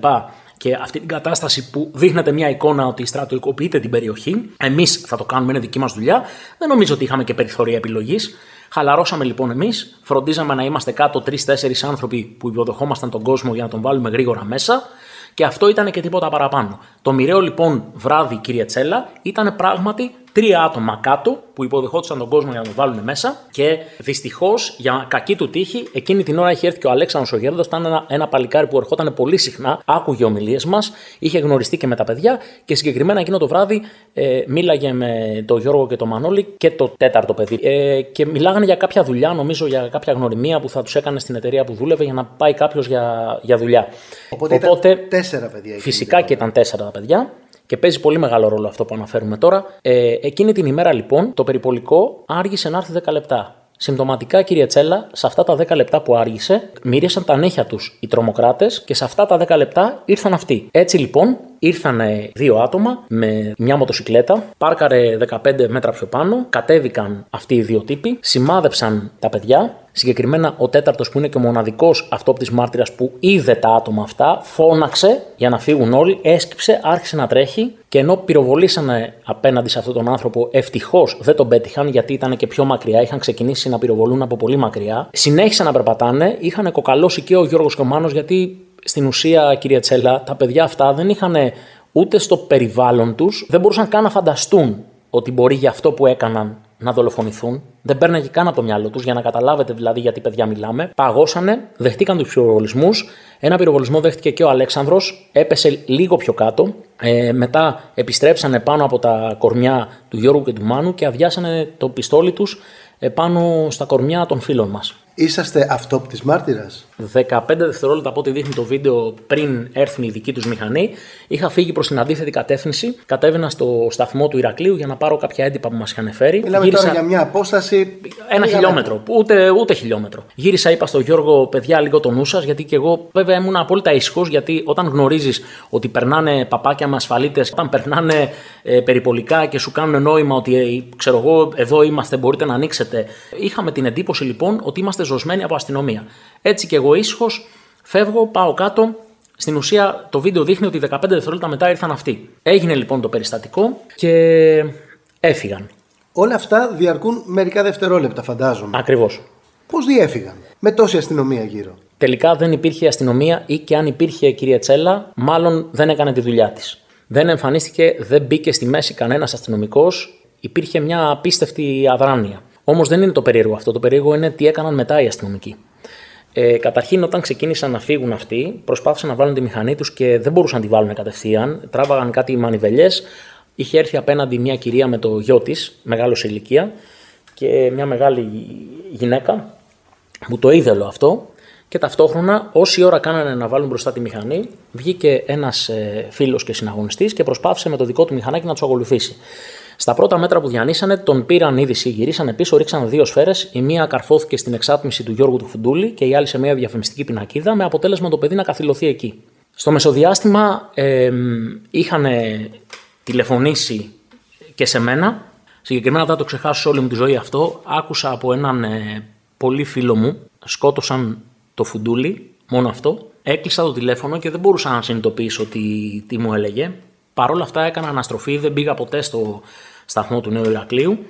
D: Και αυτή την κατάσταση που δείχνεται μια εικόνα ότι στρατοικοποιείται την περιοχή, εμείς θα το κάνουμε, είναι δική μας δουλειά. Δεν νομίζω ότι είχαμε και περιθωρία επιλογής. Χαλαρώσαμε λοιπόν εμείς, φροντίζαμε να είμαστε κάτω τρει-τέσσερι άνθρωποι που υποδεχόμασταν τον κόσμο για να τον βάλουμε γρήγορα μέσα. Και αυτό ήταν και τίποτα παραπάνω. Το μοιραίο λοιπόν βράδυ, κύριε Τσέλα, ήταν πράγματι τρία άτομα κάτω που υποδεχόντουσαν τον κόσμο για να τον βάλουν μέσα. Και δυστυχώς, για κακή του τύχη, εκείνη την ώρα είχε έρθει και ο Αλέξανδρος ο Γέροντο. Ήταν ένα, ένα παλικάρι που ερχόταν πολύ συχνά, άκουγε ομιλίες μας, είχε γνωριστεί και με τα παιδιά και συγκεκριμένα εκείνο το βράδυ ε, μίλαγε με τον Γιώργο και τον Μανώλη και το τέταρτο παιδί. Ε, και μιλάγανε για κάποια δουλειά, νομίζω για κάποια γνωριμία που θα τους έκανε στην εταιρεία που δούλευε για να πάει κάποιος για, για δουλειά.
C: Οπότε, Οπότε ήταν τέσσερα παιδιά.
D: Φυσικά και ήταν τέσσερα τα παιδιά. Και παίζει πολύ μεγάλο ρόλο αυτό που αναφέρουμε τώρα. Ε, εκείνη την ημέρα λοιπόν το περιπολικό άργησε να έρθει 10 λεπτά. Συμπτωματικά, κύριε Τσέλα, σε αυτά τα 10 λεπτά που άργησε, μύρισαν τα νύχια τους οι τρομοκράτες και σε αυτά τα 10 λεπτά ήρθαν αυτοί. Έτσι λοιπόν, ήρθαν δύο άτομα με μια μοτοσυκλέτα, πάρκαρε 15 μέτρα πιο πάνω, κατέβηκαν αυτοί οι δύο τύποι, σημάδεψαν τα παιδιά. Συγκεκριμένα ο τέταρτος που είναι και ο μοναδικός αυτόπτης μάρτυρας που είδε τα άτομα αυτά, φώναξε για να φύγουν όλοι, έσκυψε, άρχισε να τρέχει και ενώ πυροβολήσανε απέναντι σε αυτόν τον άνθρωπο, ευτυχώς δεν τον πέτυχαν γιατί ήταν και πιο μακριά, είχαν ξεκινήσει να πυροβολούν από πολύ μακριά. Συνέχισαν να περπατάνε, είχαν κοκαλώσει και ο Γιώργος Κομάνος γιατί στην ουσία, κυρία Τσέλα, τα παιδιά αυτά δεν είχαν ούτε στο περιβάλλον τους, δεν μπορούσαν καν να φανταστούν ότι μπορεί για αυτό που έκαναν να δολοφονηθούν. Δεν παίρναγε καν από το μυαλό τους για να καταλάβετε δηλαδή γιατί παιδιά μιλάμε. Παγώσανε, δεχτήκαν τους πυροβολισμούς. Ένα πυροβολισμό δέχτηκε και ο Αλέξανδρος, έπεσε λίγο πιο κάτω. Ε, μετά επιστρέψανε πάνω από τα κορμιά του Γιώργου και του Μάνου και αδειάσανε το πιστόλι τους επάνω στα κορμιά των φίλων μας.
C: Είσαστε αυτόπτης μάρτυρας;
D: 15 δευτερόλεπτα από ό,τι δείχνει το βίντεο πριν έρθει η δική τους μηχανή, είχα φύγει προς την αντίθετη κατεύθυνση. Κατέβαινα στο σταθμό του Ηρακλείου για να πάρω κάποια έντυπα που μας είχαν φέρει.
C: Μιλάμε Γύρισα... τώρα για μια απόσταση.
D: Ένα χιλιόμετρο. Ούτε, ούτε χιλιόμετρο. Γύρισα, είπα στο Γιώργο, παιδιά, λίγο το νου σας, γιατί και εγώ βέβαια ήμουν απόλυτα ήσυχος, γιατί όταν γνωρίζεις ότι περνάνε παπάκια με ασφαλίτες, όταν περνάνε ε, περιπολικά και σου κάνουν νόημα ότι ε, ξέρω εγώ, εδώ είμαστε, μπορείτε να ανοίξετε. Είχαμε την εντύπωση λοιπόν ότι είμαστε ζωσμένοι από αστυνομία. Έτσι και εγώ ήσυχος, φεύγω, πάω κάτω. Στην ουσία το βίντεο δείχνει ότι 15 δευτερόλεπτα μετά ήρθαν αυτοί. Έγινε λοιπόν το περιστατικό και έφυγαν.
C: Όλα αυτά διαρκούν μερικά δευτερόλεπτα, φαντάζομαι.
D: Ακριβώς.
C: Πώς διέφυγαν, με τόση αστυνομία γύρω.
D: Τελικά δεν υπήρχε αστυνομία ή και αν υπήρχε κυρία Τσέλα, μάλλον δεν έκανε τη δουλειά της. Δεν εμφανίστηκε, δεν μπήκε στη μέση κανένας αστυνομικός. Υπήρχε μια απίστευτη αδράνεια. Όμως δεν είναι το περίεργο αυτό. Το περίεργο είναι τι έκαναν μετά οι αστυνομικοί. Ε, καταρχήν, όταν ξεκίνησαν να φύγουν αυτοί, προσπάθησαν να βάλουν τη μηχανή τους και δεν μπορούσαν να τη βάλουν κατευθείαν. Τράβαγαν κάτι μανιβελιές. Είχε έρθει απέναντι μια κυρία με το γιο της, μεγάλος σε ηλικία, και μια μεγάλη γυναίκα που το είδελο αυτό. Και ταυτόχρονα, όση ώρα κάνανε να βάλουν μπροστά τη μηχανή, βγήκε ένας ε, φίλος και συναγωνιστής και προσπάθησε με το δικό του μηχανάκι να τους ακολουθήσει. Στα πρώτα μέτρα που διανύσανε, τον πήραν είδηση, γυρίσανε πίσω, ρίξαν δύο σφαίρες. Η μία καρφώθηκε στην εξάτμιση του Γιώργου του Φουντούλη και η άλλη σε μια διαφημιστική πινακίδα, με αποτέλεσμα το παιδί να καθυλωθεί εκεί. Στο μεσοδιάστημα ε, είχαν τηλεφωνήσει και σε μένα. Συγκεκριμένα δεν θα το ξεχάσω όλη μου τη ζωή αυτό. Άκουσα από έναν ε, πολύ φίλο μου, σκότωσαν το Φουντούλη, μόνο αυτό. Έκλεισα το τηλέφωνο και δεν μπορούσα να συνειδητοποιήσω τι, τι μου έλεγε. Παρ' όλα αυτά έκανα αναστροφή, δεν πήγα ποτέ στο σταθμό του Νέου Ηρακλείου.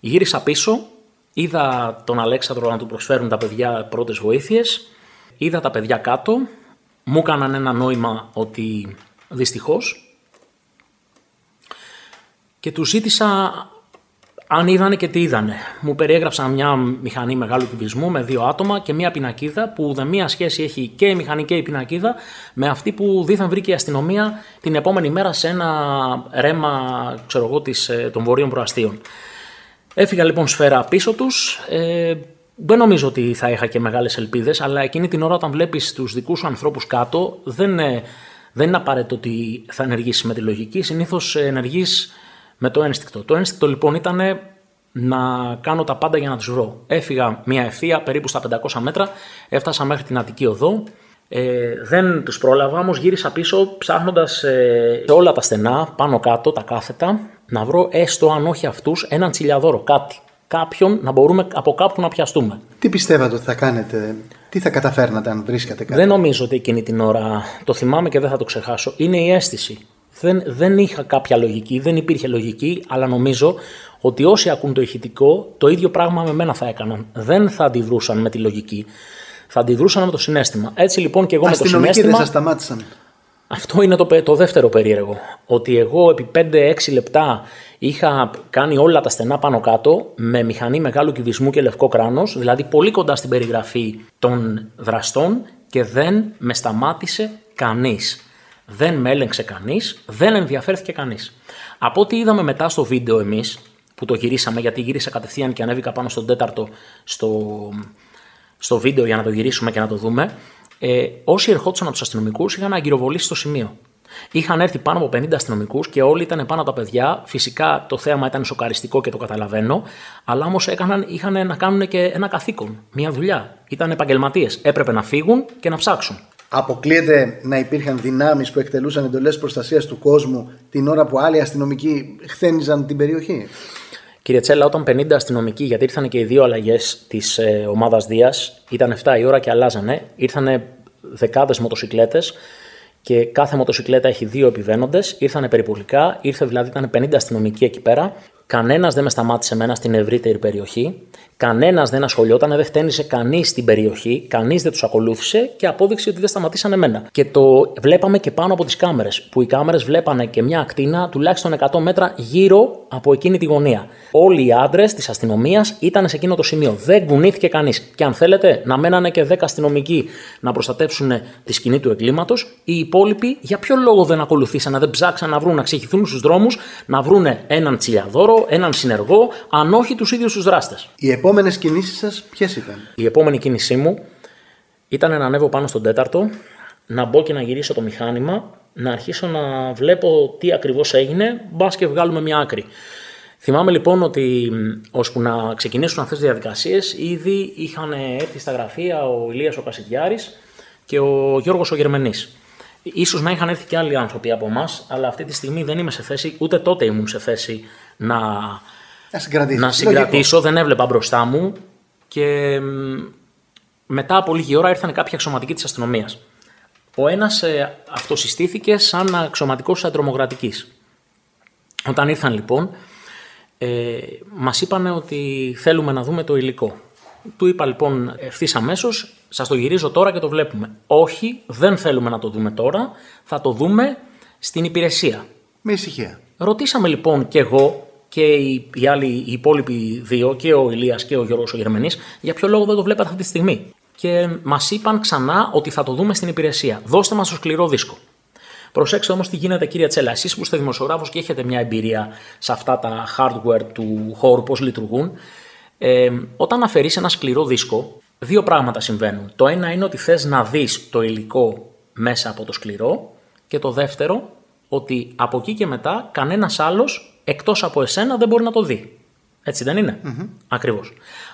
D: Γύρισα πίσω, είδα τον Αλέξανδρο να του προσφέρουν τα παιδιά πρώτες βοήθειες, είδα τα παιδιά κάτω, μου έκαναν ένα νόημα ότι δυστυχώς και τους ζήτησα αν είδανε και τι είδανε. Μου περιέγραψαν μια μηχανή μεγάλου κυβισμού με δύο άτομα και μια πινακίδα που δεν μία σχέση έχει και η μηχανή και η πινακίδα με αυτή που δίθεν βρήκε η αστυνομία την επόμενη μέρα σε ένα ρέμα ξέρω εγώ, της, ε, των βορείων προαστίων. Έφυγα λοιπόν σφαίρα πίσω τους. Ε, δεν νομίζω ότι θα είχα και μεγάλες ελπίδες, αλλά εκείνη την ώρα όταν βλέπεις τους δικούς σου ανθρώπους κάτω δεν, δεν είναι απαραίτητο ότι θα ενεργήσεις με τη λογική. Συνήθως ενεργείς με το ένστικτο. Το ένστικτο λοιπόν ήταν να κάνω τα πάντα για να τους βρω. Έφυγα μια ευθεία περίπου στα 500 μέτρα, έφτασα μέχρι την Αττική Οδό. Ε, δεν τους πρόλαβα, όμως γύρισα πίσω ψάχνοντας ε, σε όλα τα στενά, πάνω κάτω, τα κάθετα, να βρω έστω αν όχι αυτούς έναν τσιλιαδόρο, κάτι. Κάποιον να μπορούμε από κάπου να πιαστούμε.
C: Τι πιστεύατε ότι θα κάνετε, τι θα καταφέρνατε αν βρίσκατε κάτι;
D: Δεν νομίζω ότι εκείνη την ώρα το θυμάμαι και δεν θα το ξεχάσω. Είναι η αίσθηση. Δεν, δεν είχα κάποια λογική, δεν υπήρχε λογική, αλλά νομίζω ότι όσοι ακούν το ηχητικό, το ίδιο πράγμα με μένα θα έκαναν. Δεν θα αντιδρούσαν με τη λογική. Θα αντιδρούσαν με το συνέστημα. Έτσι λοιπόν και εγώ με το συνέστημα.
C: δεν σας σταμάτησαν.
D: Αυτό είναι το, το δεύτερο περίεργο. Ότι εγώ επί 5-6 λεπτά είχα κάνει όλα τα στενά πάνω κάτω με μηχανή μεγάλου κυβισμού και λευκό κράνος, δηλαδή πολύ κοντά στην περιγραφή των δραστών και δεν με σταμάτησε κανείς. Δεν με έλεγξε κανείς, δεν ενδιαφέρθηκε κανείς. Από ό,τι είδαμε μετά στο βίντεο εμείς, που το γυρίσαμε, γιατί γύρισα κατευθείαν και ανέβηκα πάνω στον τέταρτο στο, στο βίντεο για να το γυρίσουμε και να το δούμε, ε, όσοι ερχόντουσαν από τους αστυνομικούς είχαν αγκυροβολήσει στο σημείο. Είχαν έρθει πάνω από 50 αστυνομικούς και όλοι ήταν πάνω από τα παιδιά. Φυσικά το θέαμα ήταν σοκαριστικό και το καταλαβαίνω, αλλά όμως είχαν να κάνουν και ένα καθήκον, μια δουλειά. Ήταν επαγγελματίες. Έπρεπε να φύγουν και να ψάξουν.
C: Αποκλείεται να υπήρχαν δυνάμεις που εκτελούσαν εντολές προστασίας του κόσμου την ώρα που άλλοι αστυνομικοί χθένιζαν την περιοχή;
D: Κύριε Τσέλα, όταν 50 αστυνομικοί, γιατί ήρθαν και οι δύο αλλαγές της ε, ομάδας Δίας, ήταν 7 η ώρα και αλλάζανε, ήρθαν δεκάδες μοτοσυκλέτες και κάθε μοτοσυκλέτα έχει δύο επιβαίνοντες. Ήρθαν περιπολικά, ήρθε δηλαδή, ήταν 50 αστυνομικοί εκεί πέρα. Κανένας δεν με σταμάτησε εμένα στην ευρύτερη περιοχή. Κανένας δεν ασχολιόταν, δεν χτένισε κανείς στην περιοχή, κανείς δεν τους ακολούθησε και απόδειξε ότι δεν σταματήσαν εμένα. Και το βλέπαμε και πάνω από τις κάμερες, που οι κάμερες βλέπανε και μια ακτίνα τουλάχιστον 100 μέτρα γύρω από εκείνη τη γωνία. Όλοι οι άντρες της αστυνομίας ήταν σε εκείνο το σημείο. Δεν κουνήθηκε κανείς. Και αν θέλετε να μένανε και 10 αστυνομικοί να προστατεύσουν τη σκηνή του εγκλήματος, οι υπόλοιποι για ποιο λόγο δεν ακολουθήσαν, δεν ψάξαν να βρουν, να ξεχυθούν στους δρόμους, να βρουν έναν τσιλιαδόρο, έναν συνεργό, αν όχι τους ίδιους τους δράστες
C: επόμενες κινήσεις σας ποιες ήταν;
D: Η επόμενη κίνησή μου ήταν να ανέβω πάνω στον τέταρτο, να μπω και να γυρίσω το μηχάνημα, να αρχίσω να βλέπω τι ακριβώς έγινε, μπας και βγάλουμε μια άκρη. Θυμάμαι λοιπόν ότι ώσπου να ξεκινήσουν αυτές τις διαδικασίες, ήδη είχαν έρθει στα γραφεία ο Ηλίας ο Κασιδιάρης και ο Γιώργος ο Γερμενής. Ίσως να είχαν έρθει και άλλοι άνθρωποι από εμάς, αλλά αυτή τη στιγμή δεν είμαι σε θέση, ούτε τότε ήμουν σε θέση να να συγκρατήσω. Δεν έβλεπα μπροστά μου και μετά από λίγη ώρα ήρθαν κάποιοι αξιωματικοί της αστυνομίας. Ο ένας ε, αυτοσυστήθηκε σαν αξιωματικός τη αντρομοκρατικής. Όταν ήρθαν λοιπόν, ε, μας είπαν ότι θέλουμε να δούμε το υλικό. Του είπα λοιπόν ευθύς αμέσως, σας το γυρίζω τώρα και το βλέπουμε. Όχι, δεν θέλουμε να το δούμε τώρα, θα το δούμε στην υπηρεσία.
C: Με ησυχία.
D: Ρωτήσαμε λοιπόν και εγώ και οι, οι άλλοι, οι υπόλοιποι δύο, και ο Ηλίας και ο Γιώργος ο Γερμανής, για ποιο λόγο δεν το βλέπατε αυτή τη στιγμή. Και μας είπαν ξανά ότι θα το δούμε στην υπηρεσία. Δώστε μας το σκληρό δίσκο. Προσέξτε όμως τι γίνεται, κύριε Τσέλα. Εσείς που είστε δημοσιογράφος και έχετε μια εμπειρία σε αυτά τα hardware του χώρου, πώς λειτουργούν. Ε, όταν αφαιρείς ένα σκληρό δίσκο, δύο πράγματα συμβαίνουν. Το ένα είναι ότι θες να δεις το υλικό μέσα από το σκληρό. Και το δεύτερο, ότι από εκεί και μετά κανένας άλλος εκτός από εσένα δεν μπορεί να το δει. Έτσι δεν είναι; Mm-hmm. Ακριβώς.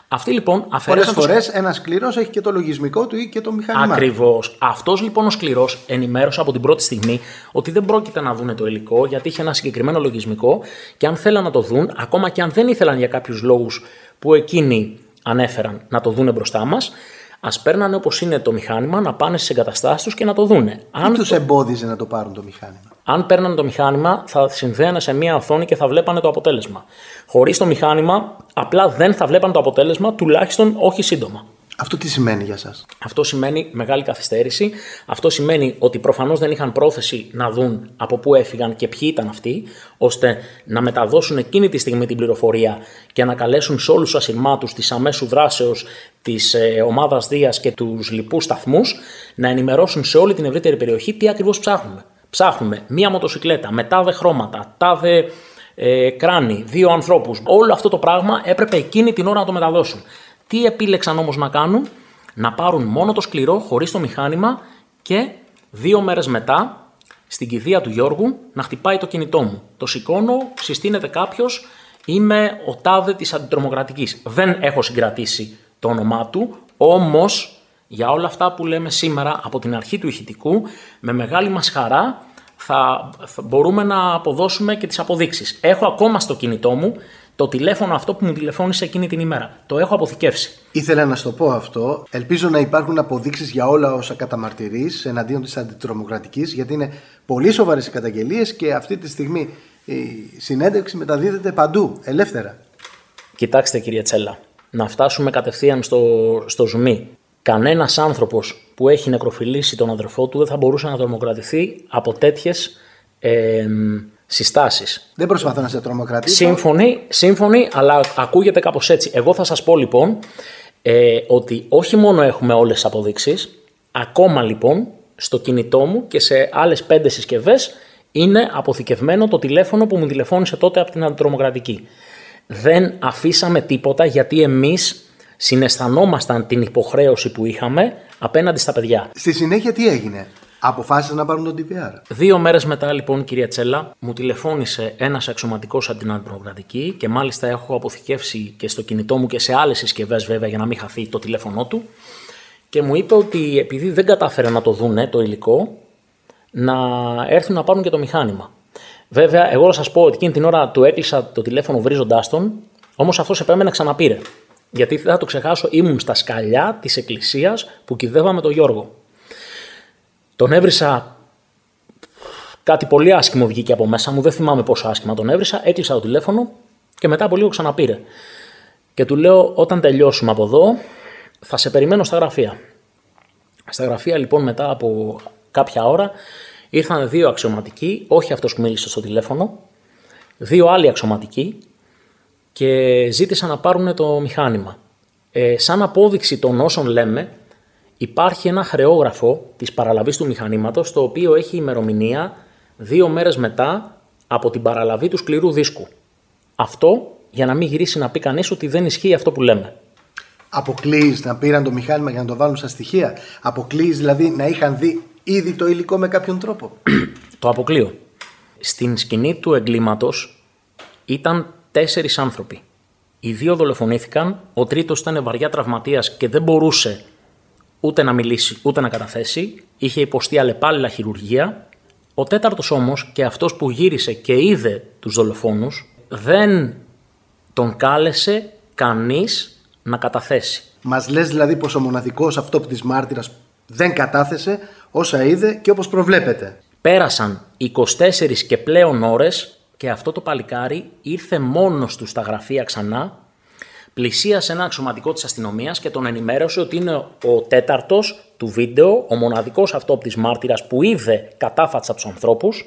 D: Αυτή λοιπόν
C: αφαιρέσαν. Πολλές φορές ένας σκληρός έχει και το λογισμικό του ή και το μηχανήμα.
D: Ακριβώς. Αυτός λοιπόν ο σκληρός ενημέρωσε από την πρώτη στιγμή ότι δεν πρόκειται να δουν το υλικό γιατί είχε ένα συγκεκριμένο λογισμικό και αν θέλαν να το δουν, ακόμα και αν δεν ήθελαν για κάποιους λόγους που εκείνοι ανέφεραν να το δούνε μπροστά μας, ας παίρνανε όπως είναι το μηχάνημα να πάνε στις εγκαταστάσεις τους και να το δούνε.
C: Τι τους το... εμπόδιζε να το πάρουν το μηχάνημα;
D: Αν παίρνανε το μηχάνημα, θα συνδέανε σε μία οθόνη και θα βλέπανε το αποτέλεσμα. Χωρίς το μηχάνημα, απλά δεν θα βλέπανε το αποτέλεσμα, τουλάχιστον όχι σύντομα.
C: Αυτό τι σημαίνει για σας;
D: Αυτό σημαίνει μεγάλη καθυστέρηση. Αυτό σημαίνει ότι προφανώς δεν είχαν πρόθεση να δουν από πού έφυγαν και ποιοι ήταν αυτοί, ώστε να μεταδώσουν εκείνη τη στιγμή την πληροφορία και να καλέσουν σε όλους τους ασυρμάτους της αμέσου δράσεως της ε, ομάδας Δίας και τους λοιπούς σταθμούς να ενημερώσουν σε όλη την ευρύτερη περιοχή τι ακριβώς ψάχνουμε ψάχνουμε μία μοτοσυκλέτα με τάδε χρώματα, τάδε ε, κράνη, δύο ανθρώπους. Όλο αυτό το πράγμα έπρεπε εκείνη την ώρα να το μεταδώσουν. Τι επίλεξαν όμως να κάνουν, να πάρουν μόνο το σκληρό χωρίς το μηχάνημα και δύο μέρες μετά στην κηδεία του Γιώργου να χτυπάει το κινητό μου. Το σηκώνω, συστήνεται κάποιος, είμαι ο τάδε της αντιτρομοκρατικής. Δεν έχω συγκρατήσει το όνομά του, όμως για όλα αυτά που λέμε σήμερα από την αρχή του ηχητικού, με μεγάλη μας χαρά θα, μπορούμε να αποδώσουμε και τις αποδείξεις. Έχω ακόμα στο κινητό μου το τηλέφωνο αυτό που μου τηλεφώνησε εκείνη την ημέρα. Το έχω αποθηκεύσει.
C: Ήθελα να σου το πω αυτό. Ελπίζω να υπάρχουν αποδείξεις για όλα όσα καταμαρτυρείς εναντίον της αντιτρομοκρατικής, γιατί είναι πολύ σοβαρές οι καταγγελίες και αυτή τη στιγμή η συνέντευξη μεταδίδεται παντού, ελεύθερα.
D: Κοιτάξτε κύριε Τσέλα, να φτάσουμε κατευθείαν στο, στο ζουμί κανένας άνθρωπος που έχει νεκροφιλήσει τον αδερφό του δεν θα μπορούσε να τρομοκρατηθεί από τέτοιες ε, συστάσεις.
C: Δεν προσπαθώ να σε τρομοκρατήσω.
D: Σύμφωνοι, σύμφωνοι, αλλά ακούγεται κάπως έτσι. Εγώ θα σας πω λοιπόν ε, ότι όχι μόνο έχουμε όλες τις αποδείξεις, ακόμα λοιπόν στο κινητό μου και σε άλλες πέντε συσκευές είναι αποθηκευμένο το τηλέφωνο που μου τηλεφώνησε τότε από την αντιτρομοκρατική. Δεν αφήσαμε τίποτα γιατί εμείς συναισθανόμασταν την υποχρέωση που είχαμε απέναντι στα παιδιά.
C: Στη συνέχεια τι έγινε; Αποφάσισαν να πάρουν τον DVR.
D: Δύο μέρες μετά, λοιπόν, κυρία Τσέλα, μου τηλεφώνησε ένας αξιωματικός από την αντιπρογραμματική και μάλιστα έχω αποθηκεύσει και στο κινητό μου και σε άλλες συσκευές, βέβαια, για να μην χαθεί το τηλέφωνό του. Και μου είπε ότι επειδή δεν κατάφερε να το δούνε το υλικό, να έρθουν να πάρουν και το μηχάνημα. Βέβαια, εγώ θα σας πω ότι εκείνη την ώρα του έκλεισα το τηλέφωνο βρίζοντάς τον, όμως αυτός επέμενε να ξαναπήρε. Γιατί δεν θα το ξεχάσω, ήμουν στα σκαλιά της εκκλησίας που κυδεύαμε τον Γιώργο. Τον έβρισα. Κάτι πολύ άσχημο βγήκε από μέσα μου, δεν θυμάμαι πόσο άσχημα τον έβρισα. Έκλεισα το τηλέφωνο και μετά από λίγο ξαναπήρε. Και του λέω: Όταν τελειώσουμε από εδώ, θα σε περιμένω στα γραφεία. Στα γραφεία λοιπόν μετά από κάποια ώρα ήρθαν δύο αξιωματικοί, όχι αυτός που μίλησε στο τηλέφωνο, δύο άλλοι αξιωματικοί και ζήτησαν να πάρουν το μηχάνημα. Ε, σαν απόδειξη των όσων λέμε, υπάρχει ένα χρεόγραφο της παραλαβής του μηχανήματος, το οποίο έχει ημερομηνία δύο μέρες μετά από την παραλαβή του σκληρού δίσκου. Αυτό για να μην γυρίσει να πει κανείς ότι δεν ισχύει αυτό που λέμε.
C: Αποκλείεις να πήραν το μηχάνημα για να το βάλουν στα στοιχεία; Αποκλείεις δηλαδή να είχαν δει ήδη το υλικό με κάποιον τρόπο;
D: το αποκλείω. Στην σκηνή του εγκλήματος ήταν τέσσερις άνθρωποι. Οι δύο δολοφονήθηκαν, ο τρίτος ήταν βαριά τραυματίας και δεν μπορούσε ούτε να μιλήσει ούτε να καταθέσει. Είχε υποστεί αλλεπάλληλα χειρουργία. Ο τέταρτος όμως και αυτός που γύρισε και είδε τους δολοφόνους δεν τον κάλεσε κανείς να καταθέσει.
C: Μας λες δηλαδή πως ο μοναδικός αυτό που της μάρτυρας δεν κατάθεσε όσα είδε και όπως προβλέπετε.
D: Πέρασαν 24 και πλέον ώρες και αυτό το παλικάρι ήρθε μόνος του στα γραφεία ξανά, πλησίασε ένα αξιωματικό της αστυνομίας και τον ενημέρωσε ότι είναι ο τέταρτος του βίντεο, ο μοναδικός αυτόπτης μάρτυρας που είδε κατάφατσα τους ανθρώπους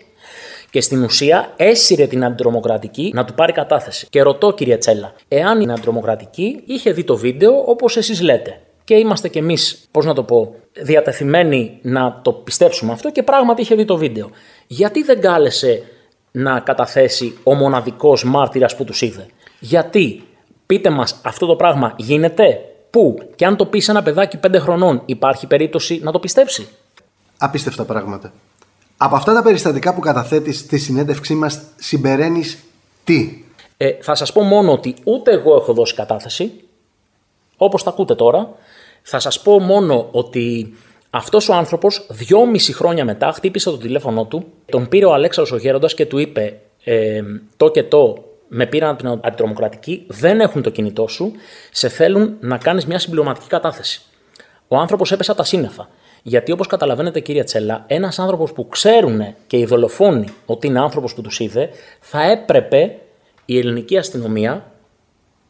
D: και στην ουσία έσυρε την αντιτρομοκρατική να του πάρει κατάθεση. Και ρωτώ, κύριε Τσέλα, εάν η αντιτρομοκρατική είχε δει το βίντεο όπως εσείς λέτε. Και είμαστε κι εμείς, πώς να το πω, διατεθειμένοι να το πιστέψουμε αυτό και πράγματι είχε δει το βίντεο. Γιατί δεν κάλεσε να καταθέσει ο μοναδικός μάρτυρας που τους είδε; Γιατί, πείτε μας, αυτό το πράγμα γίνεται; Πού; Και αν το πεις σε ένα παιδάκι 5 χρονών, υπάρχει περίπτωση να το πιστέψει;
C: Απίστευτα πράγματα. Από αυτά τα περιστατικά που καταθέτεις στη συνέντευξή μας, συμπεραίνεις τι;
D: Ε, θα σας πω μόνο ότι ούτε εγώ έχω δώσει κατάθεση, όπως τα ακούτε τώρα. Θα σας πω μόνο ότι αυτός ο άνθρωπος, δυόμιση χρόνια μετά, χτύπησε το τηλέφωνό του, τον πήρε ο Αλέξαρο ο Γέροντα και του είπε: ε, Το και το με πήραν από την αντιτρομοκρατική, δεν έχουν το κινητό σου, σε θέλουν να κάνεις μια συμπληρωματική κατάθεση. Ο άνθρωπος έπεσε από τα σύννεφα. Γιατί όπως καταλαβαίνετε, κύριε Τσέλα, ένας άνθρωπος που ξέρουν και οι δολοφόνοι ότι είναι άνθρωπος που τους είδε, θα έπρεπε η ελληνική αστυνομία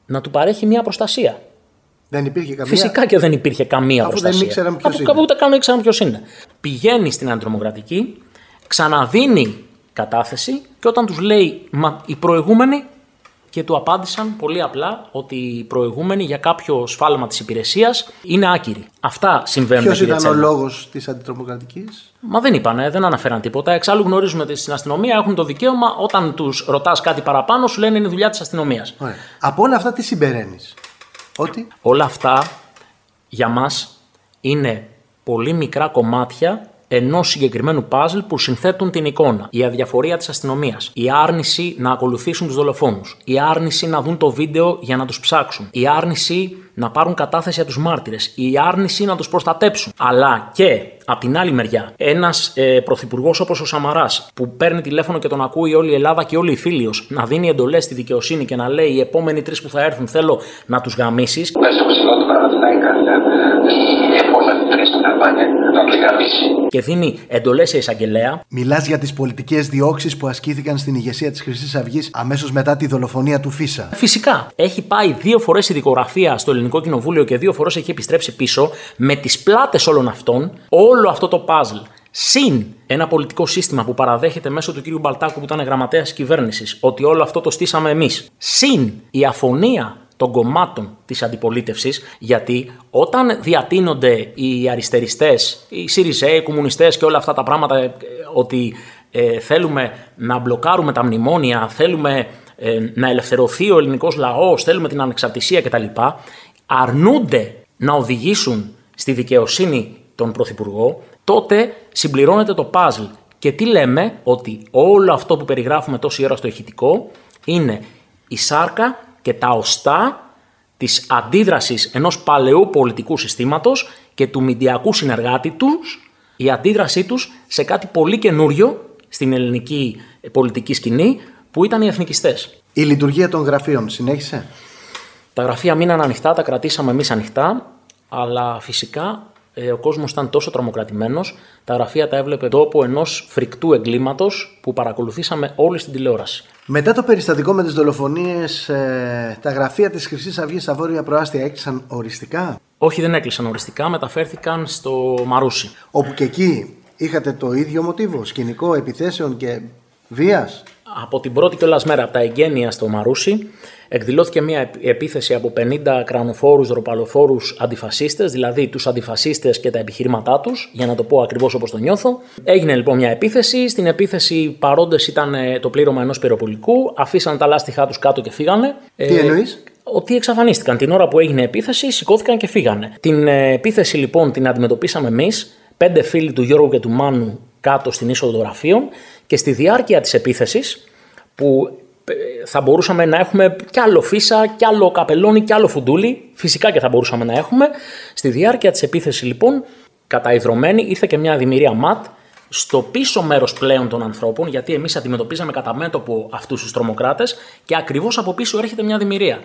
D: να του παρέχει μια προστασία.
C: Δεν υπήρχε καμία.
D: Φυσικά και δεν υπήρχε καμία
C: Αφού
D: προστασία.
C: δεν ήξεραν ποιος είναι.
D: Κάπου ούτε καν ήξεραν ποιος είναι. Πηγαίνει στην αντιτρομοκρατική, ξαναδίνει κατάθεση και όταν τους λέει Μα οι προηγούμενοι και του απάντησαν πολύ απλά ότι οι προηγούμενοι για κάποιο σφάλμα της υπηρεσίας είναι άκυροι. Αυτά συμβαίνουν.
C: Ποιος
D: κύριε
C: ήταν ο
D: Τσέλα.
C: λόγος της αντιτρομοκρατικής;
D: Μα δεν είπανε, δεν αναφέραν τίποτα. Εξάλλου γνωρίζουμε ότι στην αστυνομία έχουν το δικαίωμα όταν τους ρωτάς κάτι παραπάνω, σου λένε είναι δουλειά της αστυνομίας.
C: Από όλα αυτά τι συμπεραίνεις; Ότι;
D: Όλα αυτά για μας είναι πολύ μικρά κομμάτια ενός συγκεκριμένου παζλ που συνθέτουν την εικόνα. Η αδιαφορία της αστυνομίας, η άρνηση να ακολουθήσουν τους δολοφόνους, η άρνηση να δουν το βίντεο για να τους ψάξουν, η άρνηση να πάρουν κατάθεση για τους μάρτυρες, η άρνηση να τους προστατέψουν. Αλλά και από την άλλη μεριά, ένας ε, πρωθυπουργός όπως ο Σαμαράς, που παίρνει τηλέφωνο και τον ακούει όλη η Ελλάδα και όλοι οι φίλοι να δίνει εντολές στη δικαιοσύνη και να λέει: Οι επόμενοι τρεις που θα έρθουν θέλω να τους γαμίσεις.
E: Πες μου συγγνώμη Παναθηναϊκά, οι επόμενοι τρεις που θα πάνε να τους γαμίσει.
D: Και δίνει εντολές σε εισαγγελέα.
C: Μιλάς για τις πολιτικές διώξεις που ασκήθηκαν στην ηγεσία της Χρυσής Αυγής αμέσως μετά τη δολοφονία του Φίσα.
D: Φυσικά, έχει πάει δύο φορές η δικογραφία στο Ελληνικό Κοινοβούλιο και δύο φορές έχει επιστρέψει πίσω με τις πλάτες όλων αυτών, όλο αυτό το puzzle. Συν ένα πολιτικό σύστημα που παραδέχεται μέσω του κ. Μπαλτάκου που ήταν γραμματέας τη κυβέρνησης ότι όλο αυτό το στήσαμε εμείς. Συν η αφωνία των κομμάτων της αντιπολίτευσης, γιατί όταν διατείνονται οι αριστεριστές, οι ΣΥΡΙΖΕ, οι κομμουνιστές και όλα αυτά τα πράγματα, ε, ότι ε, θέλουμε να μπλοκάρουμε τα μνημόνια, θέλουμε ε, να ελευθερωθεί ο ελληνικός λαός, θέλουμε την ανεξαρτησία κτλ. αρνούνται να οδηγήσουν στη δικαιοσύνη τον Πρωθυπουργό, τότε συμπληρώνεται το puzzle. Και τι λέμε, ότι όλο αυτό που περιγράφουμε τόση ώρα στο ηχητικό είναι η σάρκα και τα οστά της αντίδρασης ενός παλαιού πολιτικού συστήματος και του μηντιακού συνεργάτη τους, η αντίδρασή τους σε κάτι πολύ καινούριο στην ελληνική πολιτική σκηνή που ήταν οι εθνικιστές.
C: Η λειτουργία των γραφείων συνέχισε;
D: Τα γραφεία μείναν ανοιχτά, τα κρατήσαμε εμείς ανοιχτά, αλλά φυσικά ε, ο κόσμος ήταν τόσο τρομοκρατημένος, τα γραφεία τα έβλεπε τόπο ενός φρικτού εγκλήματος που παρακολουθήσαμε όλοι στην τηλεόραση.
C: Μετά το περιστατικό με τις δολοφονίες, ε, τα γραφεία της Χρυσής Αυγής στα βόρεια προάστια έκλεισαν οριστικά;
D: Όχι, δεν έκλεισαν οριστικά, μεταφέρθηκαν στο Μαρούσι.
C: Όπου και εκεί είχατε το ίδιο μοτίβο, σκηνικό επιθέσεων και βίας;
D: Από την πρώτη κιόλας μέρα, από τα εγγένεια στο Μαρούσι, εκδηλώθηκε μια επίθεση από 50 κρανοφόρους, ροπαλοφόρους αντιφασίστες, δηλαδή τους αντιφασίστες και τα επιχειρήματά τους, για να το πω ακριβώς όπως το νιώθω. Έγινε λοιπόν μια επίθεση. Στην επίθεση παρόντες ήταν ε, το πλήρωμα ενός πυροπολικού, αφήσαν τα λάστιχά τους κάτω και φύγανε.
C: Τι ε, εννοεί;
D: ότι εξαφανίστηκαν. Την ώρα που έγινε επίθεση, σηκώθηκαν και φύγανε. Την ε, επίθεση λοιπόν την αντιμετωπίσαμε εμείς, πέντε φίλοι του Γιώργου και του Μάνου κάτω στην είσοδο των γραφείων και στη διάρκεια της επίθεσης, που θα μπορούσαμε να έχουμε κι άλλο φύσα, κι άλλο καπελόνι, κι άλλο φουντούλι. Φυσικά και θα μπορούσαμε να έχουμε. Στη διάρκεια της επίθεσης, λοιπόν, καταϊδρωμένη, ήρθε και μια δημιουργία ΜΑΤ στο πίσω μέρος πλέον των ανθρώπων, γιατί εμείς αντιμετωπίζαμε κατά μέτωπο αυτούς τους τρομοκράτες και ακριβώς από πίσω έρχεται μια δημιουργία.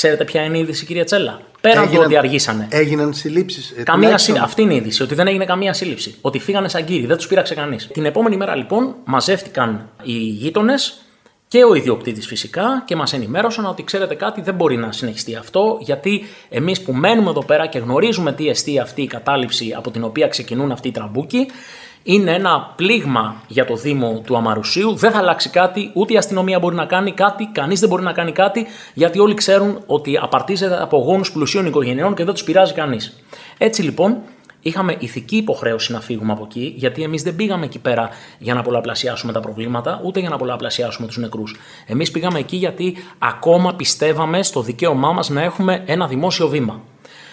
D: Ξέρετε ποια είναι η είδηση, κυρία Τσέλα; Πέραν του ότι αργήσανε.
C: Έγιναν συλλήψεις.
D: Ε, καμία σύλληψη. Αυτή είναι η είδηση. Ότι δεν έγινε καμία σύλληψη. Ότι φύγανε σαν κύριοι. Δεν τους πείραξε κανείς. Την επόμενη μέρα λοιπόν μαζεύτηκαν οι γείτονες, και ο ιδιοκτήτης φυσικά και μας ενημέρωσαν ότι ξέρετε κάτι δεν μπορεί να συνεχιστεί αυτό γιατί εμείς που μένουμε εδώ πέρα και γνωρίζουμε τι εστί αυτή η κατάληψη από την οποία ξεκινούν αυτοί οι τραμπούκοι είναι ένα πλήγμα για το Δήμο του Αμαρουσίου. Δεν θα αλλάξει κάτι, ούτε η αστυνομία μπορεί να κάνει κάτι, κανείς δεν μπορεί να κάνει κάτι, γιατί όλοι ξέρουν ότι απαρτίζεται από γόνους πλουσίων οικογενειών και δεν τους πειράζει κανείς. Έτσι λοιπόν, είχαμε ηθική υποχρέωση να φύγουμε από εκεί, γιατί εμείς δεν πήγαμε εκεί πέρα για να πολλαπλασιάσουμε τα προβλήματα, ούτε για να πολλαπλασιάσουμε τους νεκρούς. Εμείς πήγαμε εκεί γιατί ακόμα πιστεύαμε στο δικαίωμά μας να έχουμε ένα δημόσιο βήμα.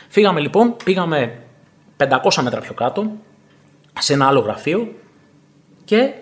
D: Φύγαμε λοιπόν, πήγαμε 500 μέτρα πιο κάτω, σε ένα άλλο γραφείο και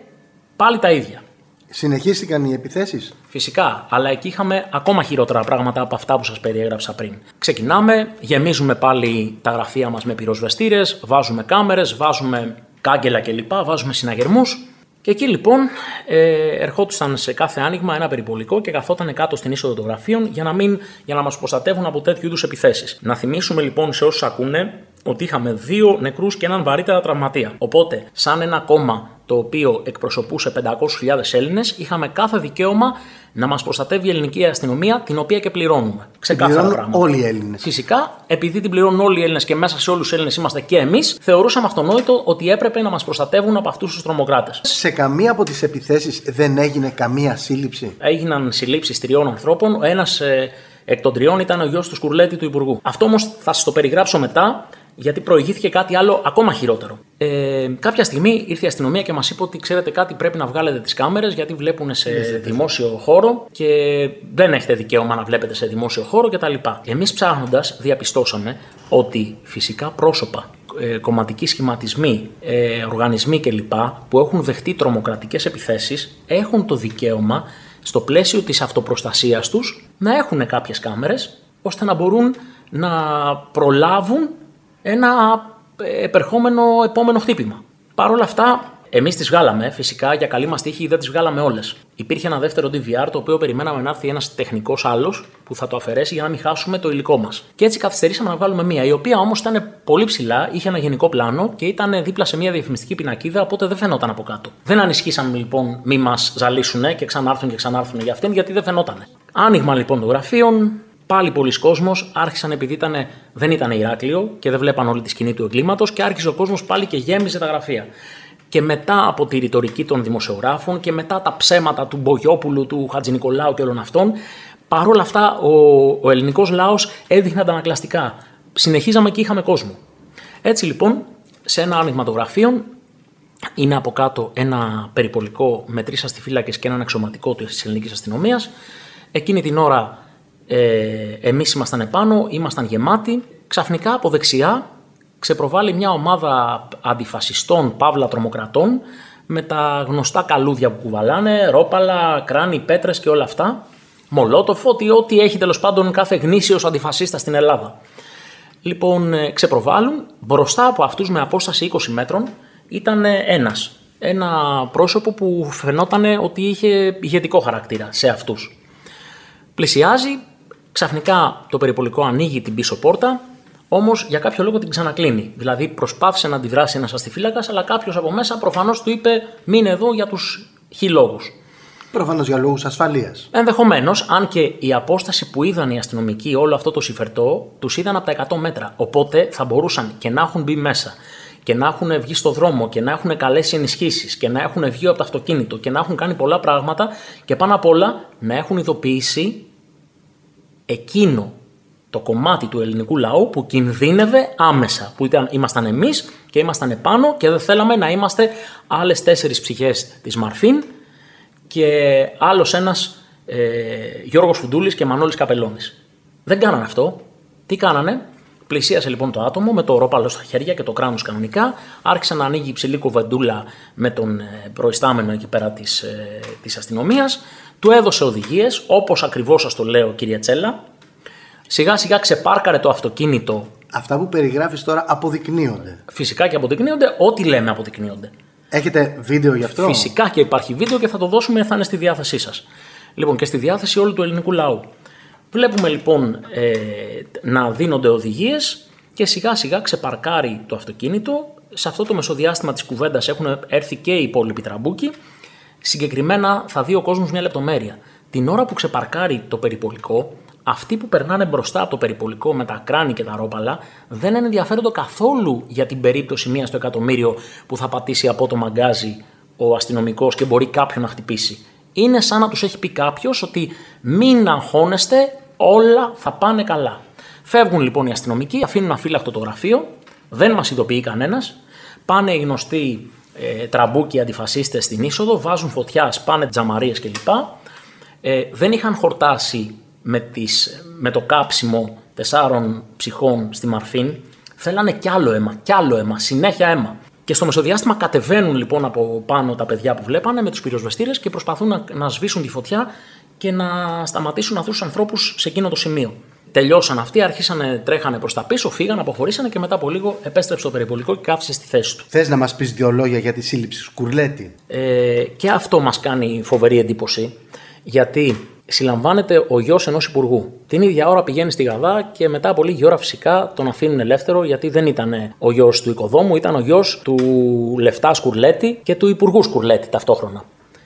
D: πάλι τα ίδια.
C: Συνεχίστηκαν οι επιθέσεις;
D: Φυσικά, αλλά εκεί είχαμε ακόμα χειρότερα πράγματα από αυτά που σας περιέγραψα πριν. Ξεκινάμε, γεμίζουμε πάλι τα γραφεία μας με πυροσβεστήρες, βάζουμε κάμερες, βάζουμε κάγκελα κλπ. Βάζουμε συναγερμούς. Και εκεί λοιπόν ε, ερχόντουσαν σε κάθε άνοιγμα ένα περιπολικό και καθόταν κάτω στην είσοδο των γραφείων για να, μην, για να μας προστατεύουν από τέτοιου είδους επιθέσεις. Να θυμίσουμε λοιπόν σε όσους ακούνε ότι είχαμε δύο νεκρούς και έναν βαρύτερα τραυματία. Οπότε, σαν ένα κόμμα το οποίο εκπροσωπούσε 500.000 Έλληνες, είχαμε κάθε δικαίωμα να μας προστατεύει η ελληνική αστυνομία, την οποία και πληρώνουμε.
C: Ξεκάθαρα πράγμα. Όλοι οι Έλληνες.
D: Φυσικά, επειδή την πληρώνουν όλοι οι Έλληνες και μέσα σε όλους τους Έλληνες είμαστε και εμείς, θεωρούσαμε αυτονόητο ότι έπρεπε να μας προστατεύουν από αυτούς τους τρομοκράτες.
C: Σε καμία από τις επιθέσεις δεν έγινε καμία σύλληψη;
D: Έγιναν συλλήψεις τριών ανθρώπων. Ο ένας ε, εκ των τριών ήταν ο γιος του Σκουρλέτη του Υπουργού. Αυτό όμως θα σας το περιγράψω μετά γιατί προηγήθηκε κάτι άλλο ακόμα χειρότερο. Ε, κάποια στιγμή ήρθε η αστυνομία και μας είπε ότι ξέρετε κάτι, πρέπει να βγάλετε τις κάμερες γιατί βλέπουν σε δημόσιο χώρο και δεν έχετε δικαίωμα να βλέπετε σε δημόσιο χώρο κτλ. Εμείς ψάχνοντας, διαπιστώσαμε ότι φυσικά πρόσωπα, ε, κομματικοί σχηματισμοί, ε, οργανισμοί κλπ. που έχουν δεχτεί τρομοκρατικές επιθέσεις έχουν το δικαίωμα στο πλαίσιο της αυτοπροστασίας τους να έχουν κάποιες κάμερες ώστε να μπορούν να προλάβουν ένα επερχόμενο επόμενο χτύπημα. Παρ' όλα αυτά, εμείς τις βγάλαμε. Φυσικά για καλή μας τύχη δεν τις βγάλαμε όλες. Υπήρχε ένα δεύτερο DVR το οποίο περιμέναμε να έρθει ένας τεχνικός άλλος που θα το αφαιρέσει για να μην χάσουμε το υλικό μας. Και έτσι καθυστερήσαμε να βγάλουμε μία, η οποία όμως ήταν πολύ ψηλά, είχε ένα γενικό πλάνο και ήταν δίπλα σε μία διαφημιστική πινακίδα, οπότε δεν φαινόταν από κάτω. Δεν ανισχύσαμε λοιπόν μη μας ζαλίσουν και ξανάρθουν και ξανάρθουν για αυτήν, γιατί δεν φαινόταν. Άνοιγμα λοιπόν των γραφείων, Πάλι πολλοί κόσμος άρχισαν επειδή ήταν, δεν ήταν Ηράκλειο και δεν βλέπαν όλη τη σκηνή του εγκλήματος και άρχισε ο κόσμος πάλι και γέμιζε τα γραφεία. Και μετά από τη ρητορική των δημοσιογράφων και μετά τα ψέματα του Μπογιόπουλου, του Χατζη Νικολάου και όλων αυτών, παρόλα αυτά ο, ο ελληνικός λαός έδειχνε αντανακλαστικά. Συνεχίζαμε και είχαμε κόσμο. Έτσι λοιπόν, σε ένα άνοιγμα των γραφείων, είναι από κάτω ένα περιπολικό με τρει αστιφύλακε και έναν αξιωματικό της ελληνικής αστυνομίας. Εκείνη την ώρα ε, εμείς ήμασταν επάνω, ήμασταν γεμάτοι. Ξαφνικά από δεξιά ξεπροβάλλει μια ομάδα αντιφασιστών, παύλα τρομοκρατών, με τα γνωστά καλούδια που κουβαλάνε, ρόπαλα, κράνη, πέτρες και όλα αυτά. Μολότοφ, ότι ό,τι έχει τέλος πάντων κάθε γνήσιος αντιφασίστας στην Ελλάδα. Λοιπόν, ε, ξεπροβάλλουν. Μπροστά από αυτούς με απόσταση 20 μέτρων ήταν ένας. Ένα πρόσωπο που φαινόταν ότι είχε ηγετικό χαρακτήρα σε αυτούς. Πλησιάζει, ξαφνικά το περιπολικό ανοίγει την πίσω πόρτα, Όμως για κάποιο λόγο την ξανακλίνει. Δηλαδή προσπάθησε να αντιδράσει ένας αστιφύλακας, αλλά κάποιος από μέσα προφανώς του είπε: Μείνε εδώ για τους χι λόγους.
C: Προφανώς για λόγους ασφαλείας.
D: Ενδεχομένως, αν και η απόσταση που είδαν οι αστυνομικοί όλο αυτό το συμφερτό, τους είδαν από τα 100 μέτρα. Οπότε θα μπορούσαν και να έχουν μπει μέσα και να έχουν βγει στο δρόμο και να έχουν καλέσει ενισχύσεις και να έχουν βγει από το αυτοκίνητο και να έχουν κάνει πολλά πράγματα και πάνω απ' όλα να έχουν ειδοποιήσει εκείνο το κομμάτι του ελληνικού λαού που κινδύνευε άμεσα. Που ήταν, ήμασταν εμείς και ήμασταν επάνω και δεν θέλαμε να είμαστε άλλες τέσσερις ψυχές της Μαρφίν και άλλος ένας ε, Γιώργος Φουντούλης και Μανώλης Καπελώνης. Δεν κάνανε αυτό. Τι κάνανε, Πλησίασε λοιπόν το άτομο με το ρόπαλο στα χέρια και το κράνος κανονικά. Άρχισε να ανοίγει υψηλή κουβεντούλα με τον ε, προϊστάμενο εκεί πέρα της, ε, της αστυνομίας. Του έδωσε οδηγίες, όπως ακριβώς σας το λέω κύριε Τσέλα. Σιγά σιγά ξεπάρκαρε το αυτοκίνητο.
C: Αυτά που περιγράφεις τώρα αποδεικνύονται.
D: Φυσικά και αποδεικνύονται, ό,τι λέμε αποδεικνύονται.
C: Έχετε βίντεο γι' αυτό;
D: Φυσικά και υπάρχει βίντεο και θα το δώσουμε, θα είναι στη διάθεσή σας. Λοιπόν και στη διάθεση όλου του ελληνικού λαού. Βλέπουμε λοιπόν ε, να δίνονται οδηγίες και σιγά σιγά ξεπαρκάρει το αυτοκίνητο. Σε αυτό το μεσοδιάστημα της κουβέντας έχουν έρθει και οι υπόλοιποι τραμπούκοι. Συγκεκριμένα θα δει ο κόσμος μια λεπτομέρεια. Την ώρα που ξεπαρκάρει το περιπολικό, αυτοί που περνάνε μπροστά από το περιπολικό με τα κράνη και τα ρόπαλα δεν ενδιαφέρονται καθόλου για την περίπτωση μία στο εκατομμύριο που θα πατήσει από το μαγκάζι ο αστυνομικός και μπορεί κάποιον να χτυπήσει. Είναι σαν να τους έχει πει κάποιος ότι μην αγχώνεστε, όλα θα πάνε καλά. Φεύγουν λοιπόν οι αστυνομικοί, αφήνουν αφύλακτο το γραφείο, δεν μας ειδοποιεί κανένας. Πάνε οι γνωστοί ε, τραμπούκοι αντιφασίστες στην είσοδο, βάζουν φωτιά, σπάνε τζαμαρίες κλπ. Ε, δεν είχαν χορτάσει με, τις, με το κάψιμο τεσσάρων ψυχών στη Μαρφίν, θέλανε κι άλλο αίμα, κι άλλο αίμα, συνέχεια αίμα. Και στο μεσοδιάστημα κατεβαίνουν λοιπόν από πάνω τα παιδιά που βλέπανε με τους πυροσβεστήρες και προσπαθούν να, να σβήσουν τη φωτιά και να σταματήσουν αυτού του ανθρώπους σε εκείνο το σημείο. Τελειώσαν αυτοί, άρχισαν, τρέχανε προς τα πίσω, φύγαν, αποχωρήσανε και μετά από λίγο επέστρεψε το περιπολικό και κάθισε στη θέση του.
C: Θες να μας πεις δύο λόγια για τη σύλληψη Σκουρλέτη.
D: Ε, και αυτό μας κάνει φοβερή εντύπωση. Γιατί συλλαμβάνεται ο γιος ενός υπουργού. Την ίδια ώρα πηγαίνει στη Γαδά και μετά από λίγη ώρα φυσικά τον αφήνουν ελεύθερο γιατί δεν ήταν ο γιος του οικοδόμου, ήταν ο γιος του Λεφτάς Σκουρλέτη και του Υπουργού Σκουρλέτη ταυτόχρονα.